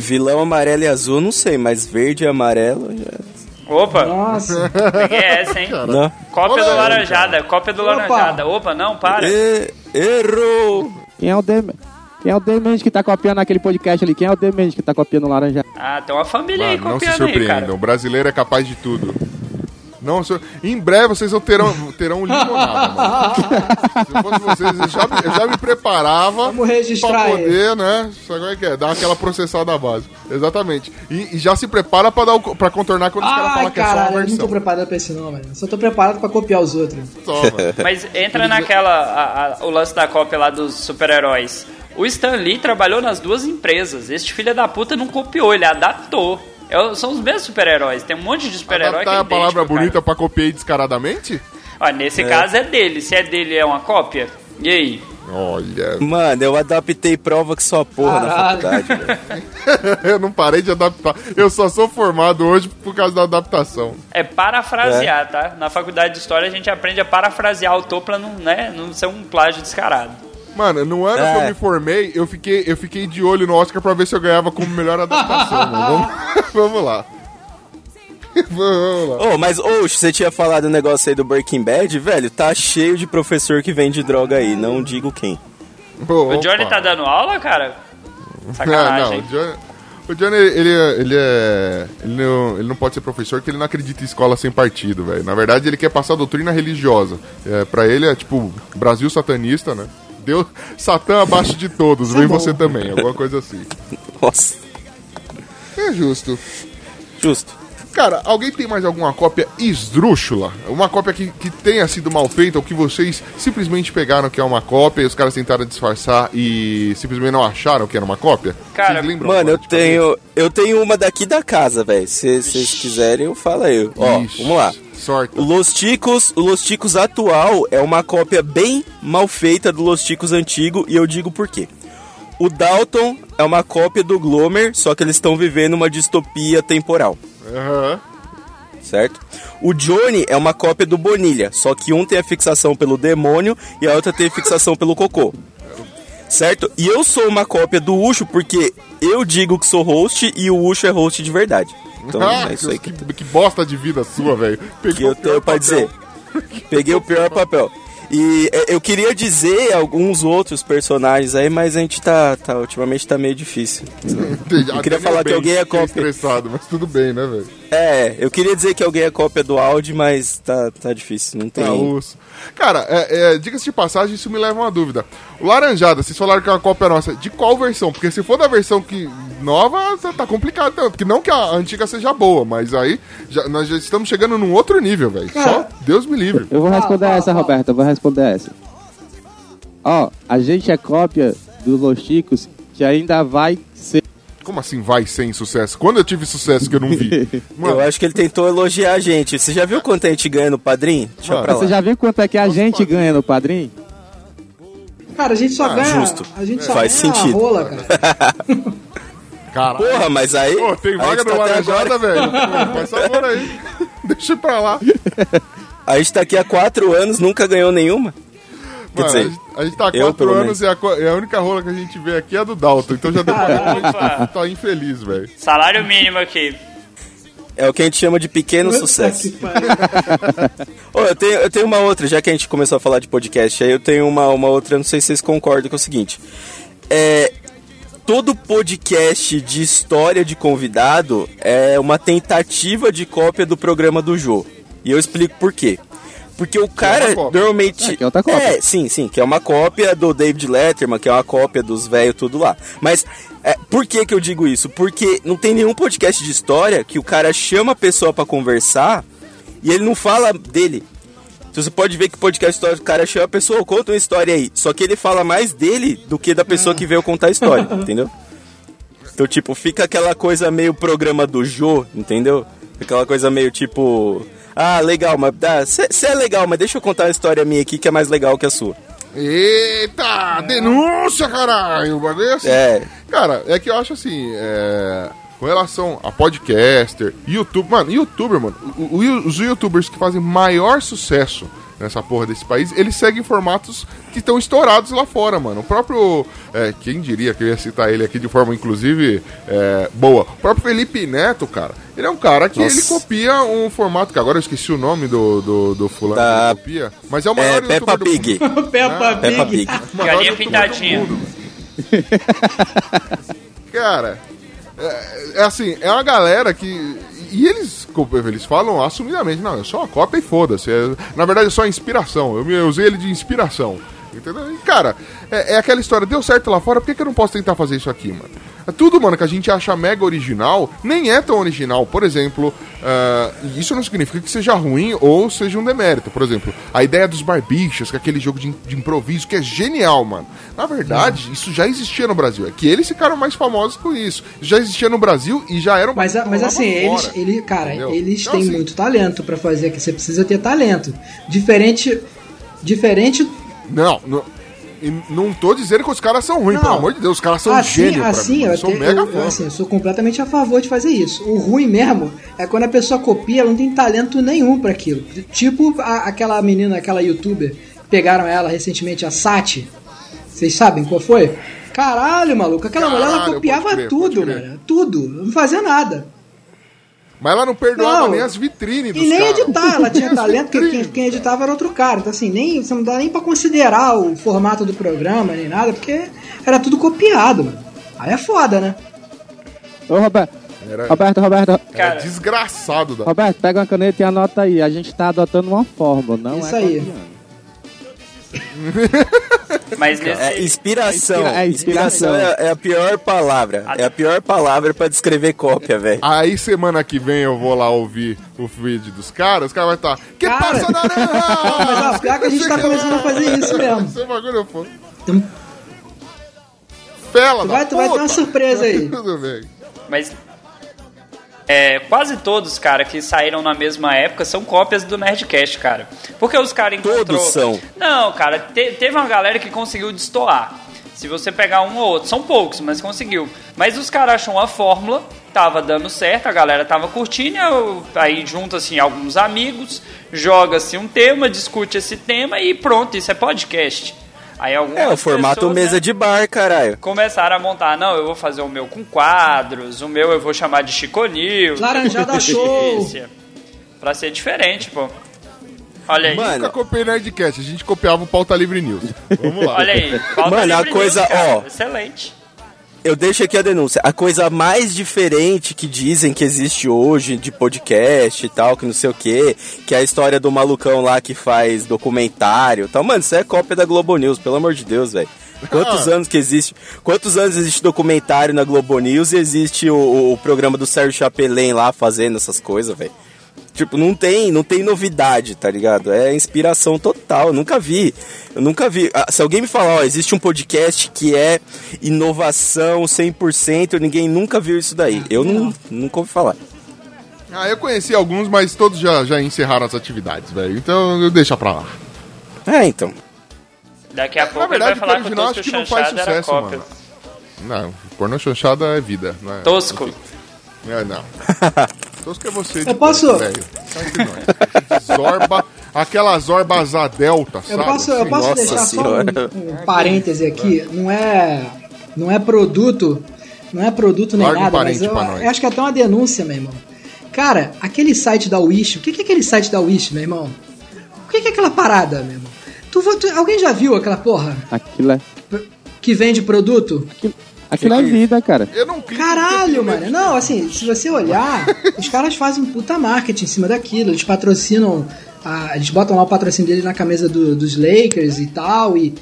Vilão amarelo e azul, não sei, mas verde e amarelo já. Opa, Nossa. peguei essa, hein? Não. Cópia Olha do aí, Laranjada, cópia do Opa. Laranjada. Opa, não, para. E- errou! Quem é o Demente? Quem é o Demente que tá copiando aquele podcast ali? Quem é o Demente que tá copiando o Laranja? Ah, tem uma família aí Mano, não se copiando surpreendam. cara. O brasileiro é capaz de tudo. Não, se- em breve vocês vão terão, terão limonada, mano. Se eu fosse vocês, eu já, me- eu já me preparava Vamos registrar pra poder, né? Sabe como é que é? Dar aquela processada básica. Exatamente. E, e já se prepara pra, dar o, pra contornar quando os caras falam que é só caralho, uma eu não tô versão. preparado pra esse não, velho. Só tô preparado pra copiar os outros. Só. <laughs> Mas entra naquela. a- a- o lance da cópia lá dos super-heróis. O Stan Lee trabalhou nas duas empresas. Este filho da puta não copiou, ele adaptou. É são os mesmos super-heróis. Tem um monte de super-herói que Adaptar é a palavra cara. bonita pra copiar descaradamente? Ó, nesse caso é dele. Se é dele, é uma cópia. E aí? Olha, Mano, eu adaptei prova que só porra na Caralho. faculdade, velho. <laughs> eu não parei de adaptar. Eu só sou formado hoje por causa da adaptação. É parafrasear, tá? Na faculdade de história a gente aprende a parafrasear o autor pra não, né, não ser um plágio descarado. Mano, no ano que É. eu me formei, eu fiquei, eu fiquei de olho no Oscar pra ver se eu ganhava como melhor adaptação. mano. <laughs> Vamos, <laughs> vamos lá. <laughs> vamos lá. Ô, mas, ô, você tinha falado o negócio aí do Breaking Bad, velho, tá cheio de professor que vende droga aí, não digo quem. O Johnny tá dando aula, cara? Não, Sacanagem. não, o Johnny, o Johnny, ele, é- ele é. Ele não, ele não pode ser professor porque ele não acredita em escola sem partido, velho. Na verdade, ele quer passar doutrina religiosa. É, pra ele é tipo, Brasil satanista, né? Deus, Satã abaixo de todos, vem você também, alguma coisa assim. <laughs> Nossa, É justo. justo. Cara, alguém tem mais alguma cópia esdrúxula? Uma cópia que, que tenha sido mal feita ou que vocês simplesmente pegaram que é uma cópia e os caras tentaram disfarçar e simplesmente não acharam que era uma cópia? Cara, Vocês lembram Mano, eu tenho, eu tenho uma daqui da casa, velho. Se vocês quiserem, eu falo aí. Ó, Ixi, vamos lá. Sorte. Los Ticos, o Los Ticos atual é uma cópia bem mal feita do Los Ticos antigo e eu digo por quê. O Dalton é uma cópia do Glomer, só que eles estão vivendo uma distopia temporal, Aham. certo? O Johnny é uma cópia do Bonilha, só que um tem a fixação pelo demônio e a outra tem a fixação pelo cocô. Certo? E eu sou uma cópia do Ucho porque eu digo que sou host e o Ucho é host de verdade. Então Ah, é isso aí que, que, que bosta de vida sua, velho. Peguei que eu o pior tenho pra papel. dizer. Peguei o pior papel. E é, eu queria dizer alguns outros personagens aí, mas a gente tá, tá ultimamente tá meio difícil. Eu queria falar que alguém é cópia. estressado, mas tudo bem, né, velho? É, eu queria dizer que alguém é cópia do Audi, mas tá, tá difícil, não tem. Tá. Cara, é, é, diga-se de passagem, isso me leva a uma dúvida. Laranjada, vocês falaram que é uma cópia nossa. De qual versão? Porque se for da versão que nova, tá, tá complicado tanto. Porque não que a antiga seja boa, mas aí já- nós já estamos chegando num outro nível, velho. Só Deus me livre. Eu vou responder essa, fala. Roberto, eu vou responder essa. Ó, a gente é cópia dos Los Chicos que ainda vai ser. Como assim vai sem sucesso? Quando eu tive sucesso que eu não vi? <laughs> Mano, Eu acho que ele tentou elogiar a gente. Você já viu quanto a gente ganha no padrinho? Deixa Mano, pra lá. Você já viu quanto é que a gente ganha no padrinho? Cara, a gente só Ah, ganha. justo. A gente só Faz ganha sentido. rola, cara. <laughs> caralho. Porra, mas aí. Pô, tem vaga no tá Laranjada, agora- velho. Pô, Faz favor aí. <laughs> Deixa pra lá. A gente tá aqui há quatro anos, nunca ganhou nenhuma. Quer Mano, dizer, a, gente, tá há quatro anos e a, e a única rola que a gente vê aqui é a do Dalton. Então já deu pra ver que a gente tá infeliz, velho. Salário mínimo aqui. É o que a gente chama de pequeno sucesso. <laughs> Ô, eu, tenho, eu tenho uma outra, já que a gente começou a falar de podcast, aí eu tenho uma, uma outra, não sei se vocês concordam com é o seguinte. É, todo podcast de história de convidado é uma tentativa de cópia do programa do Jô. E eu explico por quê. Porque o cara cópia. normalmente. É, que é outra cópia. É, sim, sim, que é uma cópia do David Letterman, que é uma cópia dos velhos tudo lá. Mas é, por que que eu digo isso? Porque não tem nenhum podcast de história que o cara chama a pessoa pra conversar e ele não fala dele. Então você pode ver que o podcast história, o cara chama a pessoa, conta uma história aí. Só que ele fala mais dele do que da pessoa que veio contar a história, <laughs> entendeu? Então, tipo, fica aquela coisa meio programa do Jô, entendeu? Aquela coisa meio tipo. Ah, legal, mas você é legal, mas deixa eu contar uma história minha aqui que é mais legal que a sua. Eita, denúncia, caralho! Bagulho é. Cara, é que eu acho assim, é, com relação a podcaster, YouTube, mano, youtuber, mano, os youtubers que fazem maior sucesso nessa porra desse país, eles seguem formatos que estão estourados lá fora, mano. O próprio, é, quem diria que eu ia citar ele aqui de forma, inclusive, é, boa. O próprio Felipe Neto, cara, ele é um cara que Nossa. ele copia um formato, que agora eu esqueci o nome do, do, do fulano Da- que ele copia, mas é o maior É Peppa youtuber do Pig. <laughs> Peppa Peppa Pig. Pig. <laughs> maior Galinha do pintadinha. mundo. Cara, é, é assim, é uma galera que. E eles, eles falam assumidamente, não, é só uma cópia e foda-se. é- na verdade, é só inspiração. Eu, eu usei ele de inspiração. Entendeu? E, cara, é, é aquela história, deu certo lá fora, por que, que eu não posso tentar fazer isso aqui, mano? É tudo, mano, que a gente acha mega original, nem é tão original. Por exemplo, ah, isso não significa que seja ruim ou seja um demérito. Por exemplo, a ideia dos barbichas, que é aquele jogo de, de improviso, que é genial, mano. Na verdade, isso já existia no Brasil. É que eles ficaram mais famosos com isso. Já existia no Brasil e já era um Mas, mas assim, eles, ele, cara, Entendeu? eles Então, têm assim- muito talento pra fazer, que você precisa ter talento. Diferente. Diferente. Não, não, e não tô dizendo que os caras são ruins, Não. pelo amor de Deus, os caras são assim, gênio assim, mim. eu, Eu sou mega eu- fã. assim, eu sou completamente a favor de fazer isso. O ruim mesmo é quando a pessoa copia, ela não tem talento nenhum pra aquilo. Tipo a- aquela menina, aquela youtuber, pegaram ela recentemente, a Sati. Vocês sabem qual foi? Caralho, maluco, aquela mulher ela Caralho, copiava crer, tudo, mano. Tudo. Não fazia nada. Mas ela não perdoava Não. nem as vitrines dos E nem caras. editar, ela tinha talento, porque quem, quem editava era outro cara. Então, assim, nem, você não dá nem pra considerar o formato do programa, nem nada, porque era tudo copiado, mano. Aí é foda, né? Ô, Roberto, Era, Roberto, Roberto, era Cara. desgraçado. Da... Roberto, pega uma caneta e anota aí. A gente tá adotando uma fórmula, não Isso é aí. copiando. Mas nesse. É inspiração. É inspiração. inspiração é, é a pior palavra. É a pior palavra pra descrever cópia, velho. Aí semana que vem eu vou lá ouvir o vídeo dos caras, os caras vão estar. Que Cara. passa na <laughs> Mas que a gente tá começando a fazer isso mesmo. Esse bagulho é foda. Então, Fela Tu vai- tu vai ter uma surpresa aí. <laughs> Tudo bem. Mas é, quase todos, cara, que saíram na mesma época são cópias do Nerdcast, cara. Porque os caras encontrou... Todos são. Não, cara, te- teve uma galera que conseguiu destoar. Se você pegar um ou outro, são poucos, mas conseguiu. Mas os caras acham a fórmula, tava dando certo, a galera tava curtindo, aí junta assim alguns amigos, joga-se um tema, discute esse tema e pronto, isso é podcast. Aí algumas É o formato pessoas, mesa né, de bar, caralho. começaram a montar, não, eu vou fazer o meu com quadros, o meu eu vou chamar de Chico News. Laranjada <laughs> Show. Pra ser diferente, pô. Olha aí. Mano, Nunca copiei Nerdcast, a gente copiava o Pauta Livre News. <laughs> Vamos lá. Olha aí. Pauta Mano, a livre coisa, news, cara. ó. Excelente. Eu deixo aqui a denúncia. A coisa mais diferente que dizem que existe hoje de podcast e tal, que não sei o que, que é a história do malucão lá que faz documentário e tal. Mano, isso é cópia da Globo News, pelo amor de Deus, velho. Quantos anos que existe? Quantos anos existe documentário na Globo News e existe o, o- o programa do Sérgio Chapelin lá fazendo essas coisas, velho? Tipo, não tem, não tem novidade, tá ligado? É inspiração total. Eu nunca vi. Eu nunca vi. Ah, Se alguém me falar, ó, existe um podcast que é inovação 100%, ninguém nunca viu isso daí. Eu não, nunca ouvi falar. Ah, eu conheci alguns, mas todos já, já encerraram as atividades, velho. Então eu deixa pra lá. É, então. Daqui a pouco verdade, ele vai falar o que o original Tosco acho que não faz sucesso, cópia. mano. Não, pornô chanchada é vida, não é? Tosco. É, não. <laughs> Tosco é você. Eu posso- velho. Zorba, aquela Zorba asa delta, sabe? Eu posso, eu posso Nossa deixar senhora. só um, um parêntese aqui. Não é, não é produto, não é produto nem Larga um nada, mas parente eu, pra nós. eu acho que é até uma denúncia, meu irmão. Cara, aquele site da Wish, o que que é aquele site da Wish, meu irmão? O que que é aquela parada, meu irmão? Tu, tu- alguém já viu aquela porra Aquilo é, que vende produto? aquilo, aquilo é vida, cara. Eu não clico Caralho, mano. medo. Não, assim, se você olhar, <laughs> os caras fazem um puta marketing em cima daquilo. Eles patrocinam a- eles botam lá o patrocínio dele na camisa do- dos Lakers e tal. E,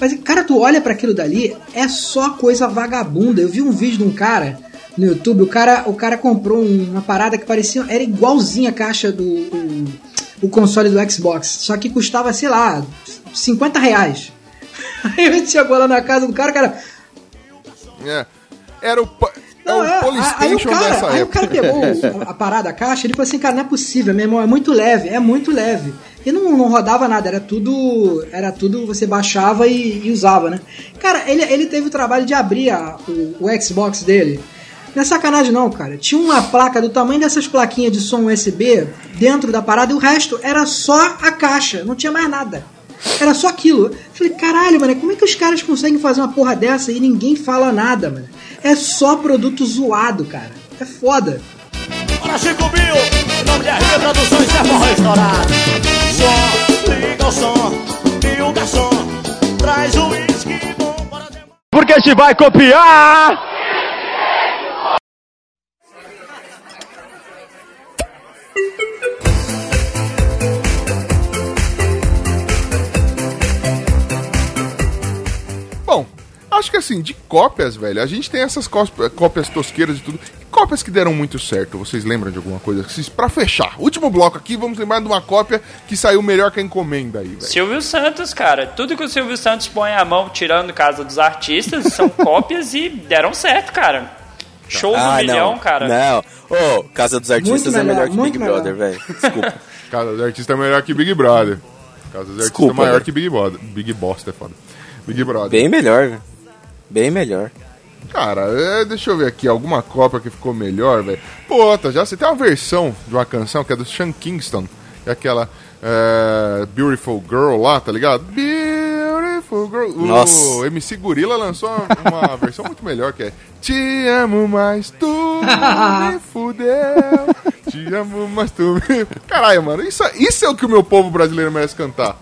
mas, cara, tu olha pra aquilo dali, é só coisa vagabunda. Eu vi um vídeo de um cara no YouTube, o cara, o cara comprou um- uma parada que parecia. Era igualzinha a caixa do. O, o console do Xbox. Só que custava, sei lá, 50 reais. <laughs> Aí a gente chegou lá na casa do cara, cara. É. Era o, é Não, o é, aí o Polystation cara, dessa aí o época. cara pegou o- <laughs> a parada, a caixa, ele falou assim, cara, não é possível, meu irmão, é muito leve, é muito leve. E não, não rodava nada, era tudo. Era tudo, você baixava e, e usava, né? Cara, ele, ele teve o trabalho de abrir a- o, o Xbox dele. Não é sacanagem não, cara. Tinha uma placa do tamanho dessas plaquinhas de som USB dentro da parada e o resto era só a caixa, não tinha mais nada. Era só aquilo. Eu falei, caralho, mano, como é que os caras conseguem fazer uma porra dessa e ninguém fala nada, mano? É só produto zoado, cara. É foda. Para Chico em nome de RB Produções, é bom restaurado. Som, liga o som, e o garçom traz o uísque bom para demais. Porque se vai copiar! Acho que assim, de cópias, velho, a gente tem essas cópias, cópias tosqueiras e tudo. E cópias que deram muito certo, vocês lembram de alguma coisa? Pra fechar, último bloco aqui, vamos lembrar de uma cópia que saiu melhor que a encomenda aí, velho. Silvio Santos, cara. Tudo que o Silvio Santos põe a mão tirando casa dos artistas são <laughs> cópias e deram certo, cara. Show do Ah, milhão, não. cara. Não. Ô, Casa dos Artistas Muito é melhor melhor, que Big Brother, velho. Desculpa. <laughs> Casa dos Artistas é melhor que Big Brother. Casa dos Artistas é maior velho. que Big Brother. Big Bosta é foda. Big Brother. Bem melhor, velho. Bem melhor. Cara, é, deixa eu ver aqui, alguma cópia que ficou melhor, velho. Pô, tá, já você tem uma versão de uma canção que é do Sean Kingston, é aquela é, Beautiful Girl lá, tá ligado? Beautiful Girl. Nossa. O MC Gorilla lançou uma, uma <laughs> versão muito melhor que é Te amo, mas tu me <laughs> fudeu. Te amo, mas tu me. <laughs> Caralho, mano, isso, isso é o que o meu povo brasileiro merece cantar.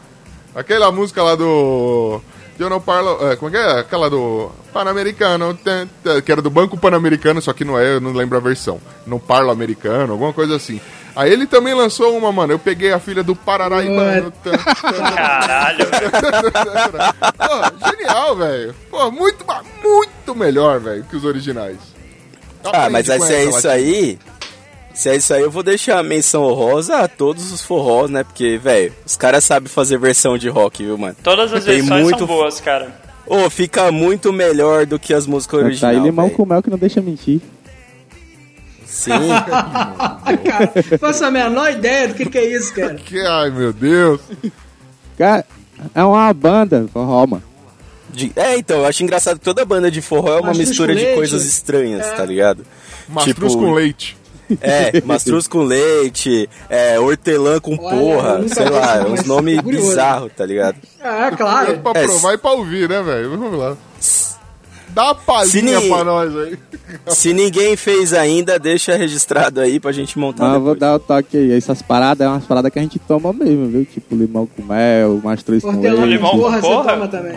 Aquela música lá do. Eu não parlo. é, como é que é? Aquela do. Pan-Americano, que era do Banco Pan-Americano, só que não é, eu não lembro a versão. Não parlo americano, alguma coisa assim. Aí ele também lançou uma, mano. Eu peguei a filha do Pararaibano. Caralho. Pô, genial, velho. Pô, muito, muito melhor, velho, que os originais. Ah, mas aí, é isso aí. Se é isso aí, eu vou deixar a menção honrosa a todos os forrós, né? Porque, velho, os caras sabem fazer versão de rock, viu, mano? Todas as Tem versões muito são boas, cara. Ô, fica muito melhor do que as músicas Tá aí originais. limão véi. com mel que não deixa mentir. Sim. <laughs> Cara, faço a menor ideia do que, que é isso, cara. Que, ai, meu Deus. Cara, é uma banda, forró, mano. De- É, então, eu acho engraçado que toda banda de forró é uma Mastruz mistura de leite. coisas estranhas, É. tá ligado? Mastruz Tipo, com leite. É, mastruz com leite, é, hortelã com Olha, porra, sei lá, uns nomes bizarros, tá ligado? É, claro. Pra É, provar e pra ouvir, né, velho? Vamos lá. Dá uma palhinha Se ni- pra nós aí. Se ninguém fez ainda, deixa registrado aí pra gente montar eu vou dar o toque aí. Essas paradas é umas paradas que a gente toma mesmo, viu? Tipo limão com mel, mastruz com Hortelã. Limão porra, com você porra? toma também.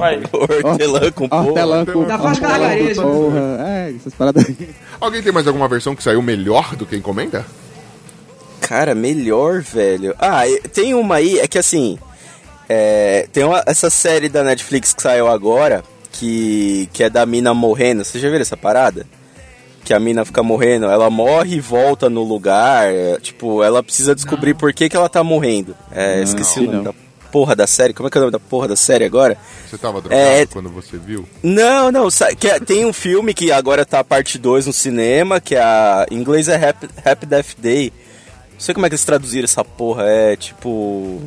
Hortelã com porra. Hortelã com faz hortelã gargarejo. com porra. É, essas paradas aí. Alguém tem mais alguma versão que saiu melhor do que a encomenda? Cara, melhor, velho. Ah, tem uma aí, é que assim. é, tem uma- essa série da Netflix que saiu agora, que, que é da mina morrendo. Você já viu essa parada? Que a mina fica morrendo, ela morre e volta no lugar. é, tipo, ela precisa descobrir por que, que ela tá morrendo. É, Não, esqueci o nome não. da porra da série. Como é que é o nome da porra da série agora? Você tava drogado É. quando você viu? Não, não, é- tem um filme que agora tá a parte 2 no cinema, que é a. Em inglês é Happy, Happy Death Day. Não sei como é que eles traduziram essa porra, é tipo.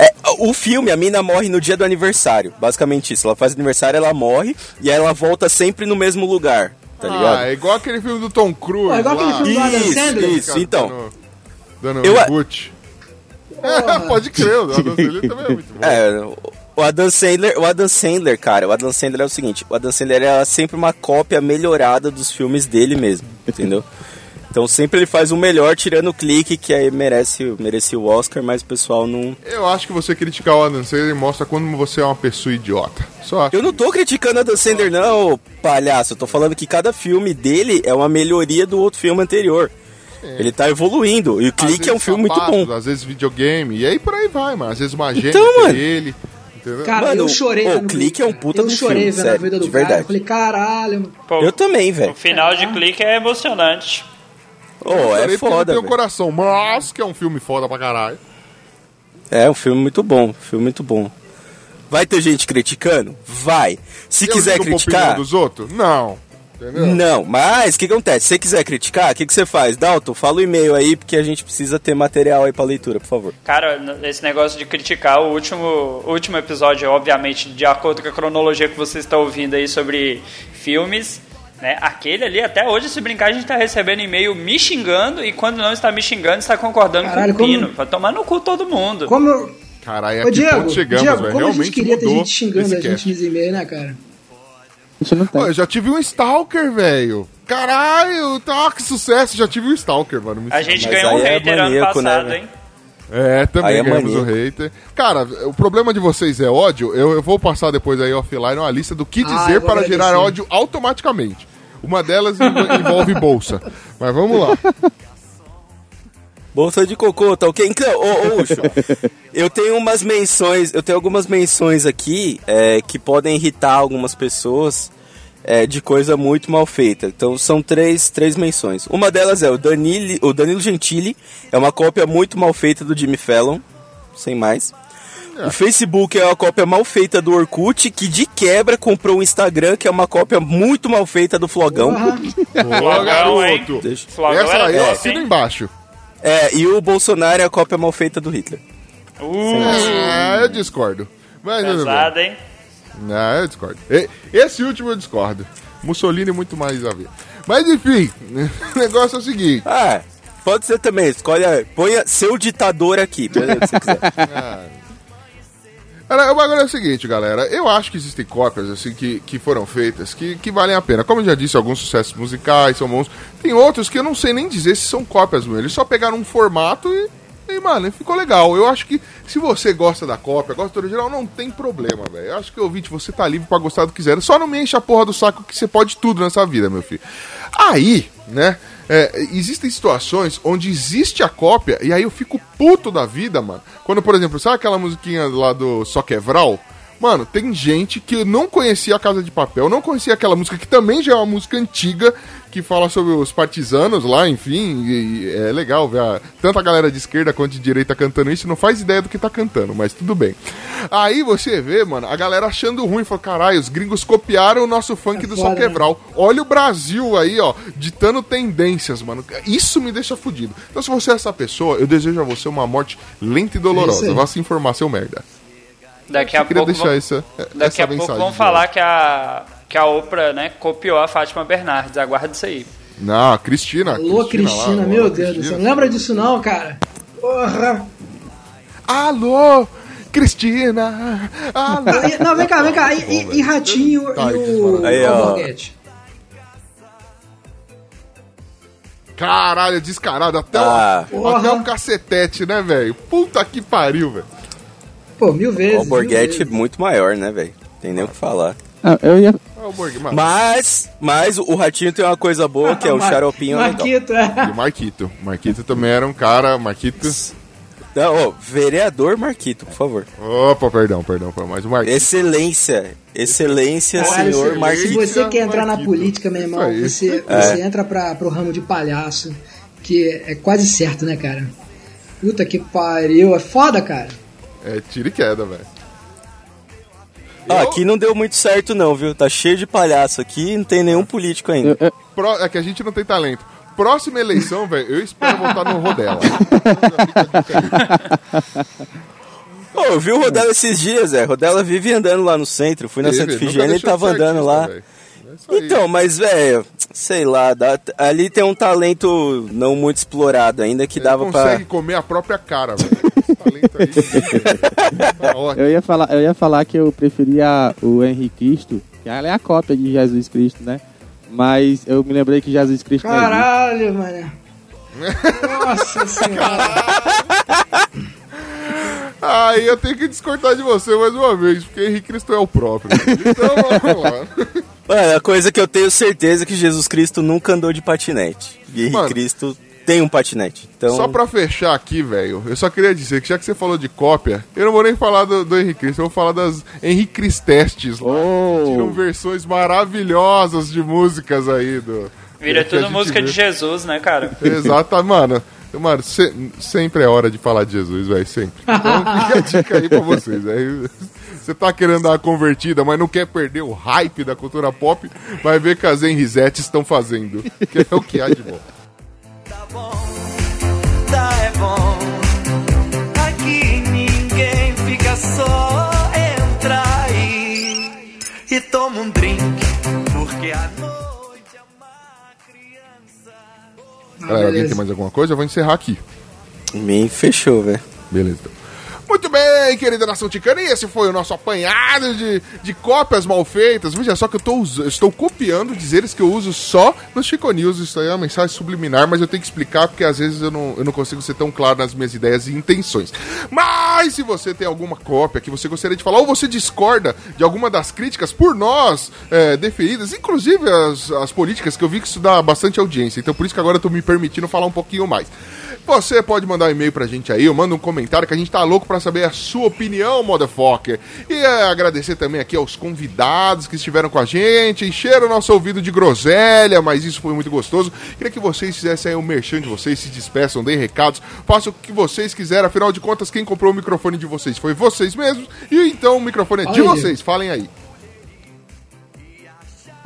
É, o filme, a mina morre no dia do aniversário. Basicamente isso. Ela faz aniversário, ela morre e aí ela volta sempre no mesmo lugar. Tá ligado? Ah, é igual aquele filme do Tom Cruise. É igual lá. aquele filme do Adam Isso, Sandler. isso. Cara, então. Dando, dando Eu- reboot. <laughs> É, pode crer, o Adam Sandler também é muito bom. É, o Adam Sandler, o Adam Sandler, cara, o Adam Sandler é o seguinte, o Adam Sandler é sempre uma cópia melhorada dos filmes dele mesmo, entendeu? Então sempre ele faz o melhor tirando o clique que aí merece, merece o Oscar, mas o pessoal não. Eu acho que você criticar o Adam Sandler mostra como você é uma pessoa idiota. Só acho. Eu não tô criticando o Adam Sandler, não, palhaço. Eu tô falando que cada filme dele é uma melhoria do outro filme anterior. Ele tá evoluindo. E o Clique é um filme muito sapatos, bom. Às vezes videogame. E aí por aí vai, mano. Às vezes uma agenda Então, que é mano. ele. Entendeu? Cara, Mano, eu chorei o vendo Clique é um puta Eu do chorei filme, sério, vida do de cara. verdade. Eu falei, caralho, mano. Pô, Eu também, O velho. final de clique é emocionante. Oh, Eu é foda, tenho velho. coração, mas que é um filme foda pra caralho. É um filme muito bom, filme muito bom. Vai ter gente criticando? Vai. Se Eu quiser criticar, dos outros? Não. Entendeu? não. Mas o que acontece? Se você quiser criticar, o que, que você faz? Dalton, fala o e-mail aí, porque a gente precisa ter material aí pra leitura, por favor. Cara, esse negócio de criticar o último, o último episódio, obviamente, de acordo com a cronologia que você está ouvindo aí sobre filmes, né? Aquele ali, até hoje, se brincar, a gente tá recebendo e-mail me xingando e quando não está me xingando, está concordando Caralho, com o Pino. como- Vai tomar no cu todo mundo. Como. Caralho, Ô, a que Diego, ponto chegamos, Diego, velho? como a gente Realmente queria ter gente xingando a gente nos e-mails, né, cara? A gente não. Pô, eu já tive um Stalker, velho. Caralho, tá, que sucesso. Já tive um Stalker, mano. Me A gente Mas ganhou um é hater ano maníaco, né, passado, velho? hein? É, também Aí é ganhamos o hater. Cara, o problema de vocês é ódio. Eu, eu vou passar depois aí offline uma lista do que Ah, dizer vou para gerar ódio automaticamente. Uma delas <laughs> env- envolve bolsa. Mas vamos lá. Bolsa de cocô, tá ok? Então, ô, ô Ucho, <laughs> eu tenho umas menções, eu tenho algumas menções aqui é, que podem irritar algumas pessoas é, de coisa muito mal feita. Então são três, três menções. Uma delas é o, Danilo, o Danilo Gentili, é uma cópia muito mal feita do Jimmy Fallon, sem mais. O Facebook é uma cópia mal feita do Orkut, que de quebra comprou o Instagram, que é uma cópia muito mal feita do Flogão. <laughs> Flogão, hein? garoto. Deixa- Flogão Essa aí assino hein? embaixo. É, e o Bolsonaro é a cópia mal feita do Hitler. Uh, É, eu discordo. Mas, pesado, hein? Não, eu discordo. Esse último eu discordo. Mussolini muito mais a ver. Mas enfim, <laughs> o negócio é o seguinte. Ah, pode ser também. Escolhe, ponha seu ditador aqui, beleza, se você quiser. <laughs> Cara, O bagulho é o seguinte, galera. Eu acho que existem cópias, assim, que, que foram feitas, que, que valem a pena. Como eu já disse, alguns sucessos musicais são bons. Tem outros que eu não sei nem dizer se são cópias, meu. Eles só pegaram um formato e, e, mano, ficou legal. Eu acho que se você gosta da cópia, gosta do original, não tem problema, velho. Eu acho que, ouvinte, você tá livre pra gostar do que quiser. Só não me enche a porra do saco que você pode tudo nessa vida, meu filho. Aí, né, é, existem situações onde existe a cópia e aí eu fico puto da vida, mano. Quando, por exemplo, sabe aquela musiquinha lá do Só Quevral? Mano, tem gente que não conhecia a Casa de Papel, não conhecia aquela música que também já é uma música antiga, que fala sobre os partisanos lá, enfim, e- e é legal ver a- tanto a galera de esquerda quanto de direita cantando isso, não faz ideia do que tá cantando, mas tudo bem. Aí você vê, mano, a galera achando ruim, fala, caralho, os gringos copiaram o nosso funk do Só foda, né? Quebral. Olha o Brasil aí, ó, ditando tendências, mano. Isso me deixa fudido. Então, se você é essa pessoa, eu desejo a você uma morte lenta e É dolorosa. aí. Vá se informar, seu merda. Daqui a Eu queria pouco. deixar vão- essa, Daqui essa a pouco vão falar que a, que a Oprah, né, copiou a Fátima Bernardes. Aguarda isso aí. Não, a Cristina. Alô, Cristina, lá, meu alô, Deus do Cristina. céu. Não lembra disso não, cara? Porra! Alô, Cristina. Alô. Não, vem cá, vem cá. E, e- e Ratinho Tá, e o Aí, ó. Alborguete? Caralho, descarado. Até, Ah. o, Porra. até o cacetete, né, velho? Puta que pariu, velho. Pô, mil vezes. O Borghetti é muito maior, né, velho? Tem nem o que falar. Ah, eu ia. Mano. Mas, mas o Ratinho tem uma coisa boa, que é o Mar- xaropinho legal. Marquito, é. E o Marquito. Marquito também era um cara. Marquito. Não, ô, vereador Marquito, por favor. Opa, perdão, perdão. Mas o Marquito. Excelência. Excelência, Caralho, senhor se- Se Marquito. você quer entrar na Marquito. política, meu irmão, você, É. você entra pra, pro ramo de palhaço, que é quase certo, né, cara? Puta que pariu. É foda, cara. É tiro e queda, velho. Ah, aqui não deu muito certo não, viu? Tá cheio de palhaço aqui, não tem nenhum político ainda. Pró- É que a gente não tem talento. Próxima eleição, velho, eu espero voltar no Rodela. <laughs> Ô, eu vi o Rodela esses dias, Zé. Rodela vive andando lá no centro. Fui na Santa nunca Efigênia e tava andando lá. velho. É. Então, mas, velho, sei lá, dá- ali tem um talento não muito explorado ainda que Ele dava consegue pra. comer a própria cara, velho. <laughs> Esse talento aí. <laughs> tá. Eu ia falar, eu ia falar que eu preferia o Henrique Cristo, que ela é a cópia de Jesus Cristo, né? Mas eu me lembrei que Jesus Cristo existe. Caralho, mano. Nossa <laughs> senhora. Aí eu tenho que discordar de você mais uma vez, porque Henrique Cristo é o próprio. Então vamos lá. Mano, a coisa que eu tenho certeza é que Jesus Cristo nunca andou de patinete. E Henrique Mano, Cristo tem um patinete. Então, Só pra fechar aqui, velho, eu só queria dizer que já que você falou de cópia, eu não vou nem falar do, do Henrique Cristo, eu vou falar das Henrique Cristestes lá. Oh. Tiram versões maravilhosas de músicas aí do. Vira tudo música vê. de Jesus, né, cara? Exato, mano. Mano, se- sempre é hora de falar de Jesus, velho, sempre. Então fica a dica aí pra vocês, velho. Você tá querendo dar uma convertida, mas não quer perder o hype da cultura pop, vai ver que as Henrisettes estão fazendo. Que é o que há de bom. Tá é bom. Aqui ninguém fica só. Entra aí e toma um drink. Porque a noite é uma criança. Galera, alguém tem mais alguma coisa? Eu vou encerrar aqui. Me fechou, velho. Beleza. Muito bem, querida nação ticana, e esse foi o nosso apanhado de, de cópias mal feitas. Veja só que eu, tô, estou copiando dizeres que eu uso só no Chico News. Isso aí é uma mensagem subliminar, mas eu tenho que explicar porque às vezes eu não, eu não consigo ser tão claro nas minhas ideias e intenções. Mas se você tem alguma cópia que você gostaria de falar, ou você discorda de alguma das críticas por nós é, deferidas, inclusive as, as políticas, que eu vi que isso dá bastante audiência, então por isso que agora eu tô me permitindo falar um pouquinho mais. Você pode mandar um e-mail pra gente aí, ou manda um comentário que a gente tá louco pra saber a sua opinião, motherfucker. E é, agradecer também aqui aos convidados que estiveram com a gente, encheram o nosso ouvido de groselha, mas isso foi muito gostoso. Queria que vocês fizessem aí o merchan de vocês, se despeçam, deem recados, façam o que vocês quiserem, afinal de contas, quem comprou o microfone de vocês foi vocês mesmos, e então o microfone é de Olha vocês, falem aí.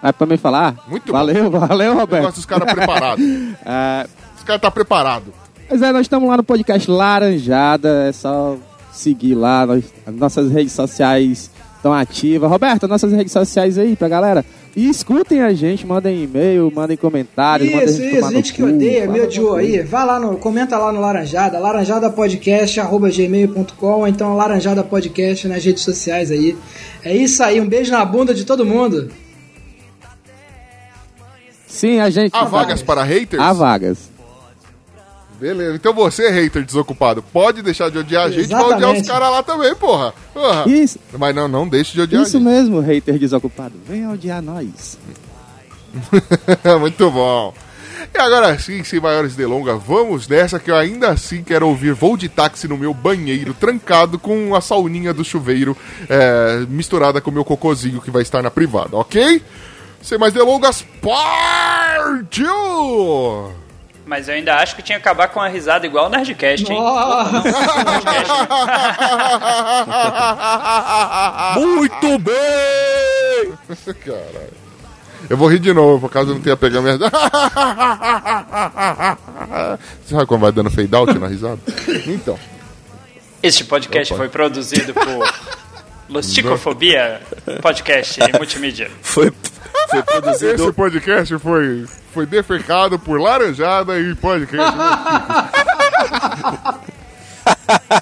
É pra me falar? Muito valeu, valeu, Roberto. Eu gosto dos caras <laughs> preparados. É, Os caras tá preparado. Mas é, nós estamos lá no podcast Laranjada, é só seguir lá, nós- as nossas redes sociais estão ativas. Roberto, nossas redes sociais aí pra galera. E escutem a gente, mandem e-mail, mandem comentários, mandem a Isso, gente isso, no gente que odeia, me odiou aí. Vai lá no, comenta lá no Laranjada, laranjadapodcast.gmail.com ou então Laranjada Podcast nas redes sociais aí. É isso aí, um beijo na bunda de todo mundo. Sim, a gente. Há vagas para haters? Há vagas. Beleza, então você, hater desocupado, pode deixar de odiar a gente, vai odiar os caras lá também, porra. Porra. Isso. Mas não, não deixe de odiar Isso mesmo, hater desocupado. Venha odiar nós. a <laughs> gente. Muito bom. E agora sim, sem maiores delongas, vamos nessa que eu ainda assim quero ouvir voo de táxi no meu banheiro, trancado com a sauninha do chuveiro é, misturada com o meu cocôzinho que vai estar na privada, ok? Sem mais delongas, partiu! Mas eu ainda acho que tinha que acabar com a risada igual o Nerdcast, hein? Muito bem! Caralho. Eu vou rir de novo, por causa de não ter pegado minha. Você sabe quando vai dando fade out na risada? Então. Este podcast Opa. foi produzido por Losticofobia Podcast e Multimídia. Foi, foi produzido. Esse podcast foi, foi defecado por Laranjada e. Pode <laughs>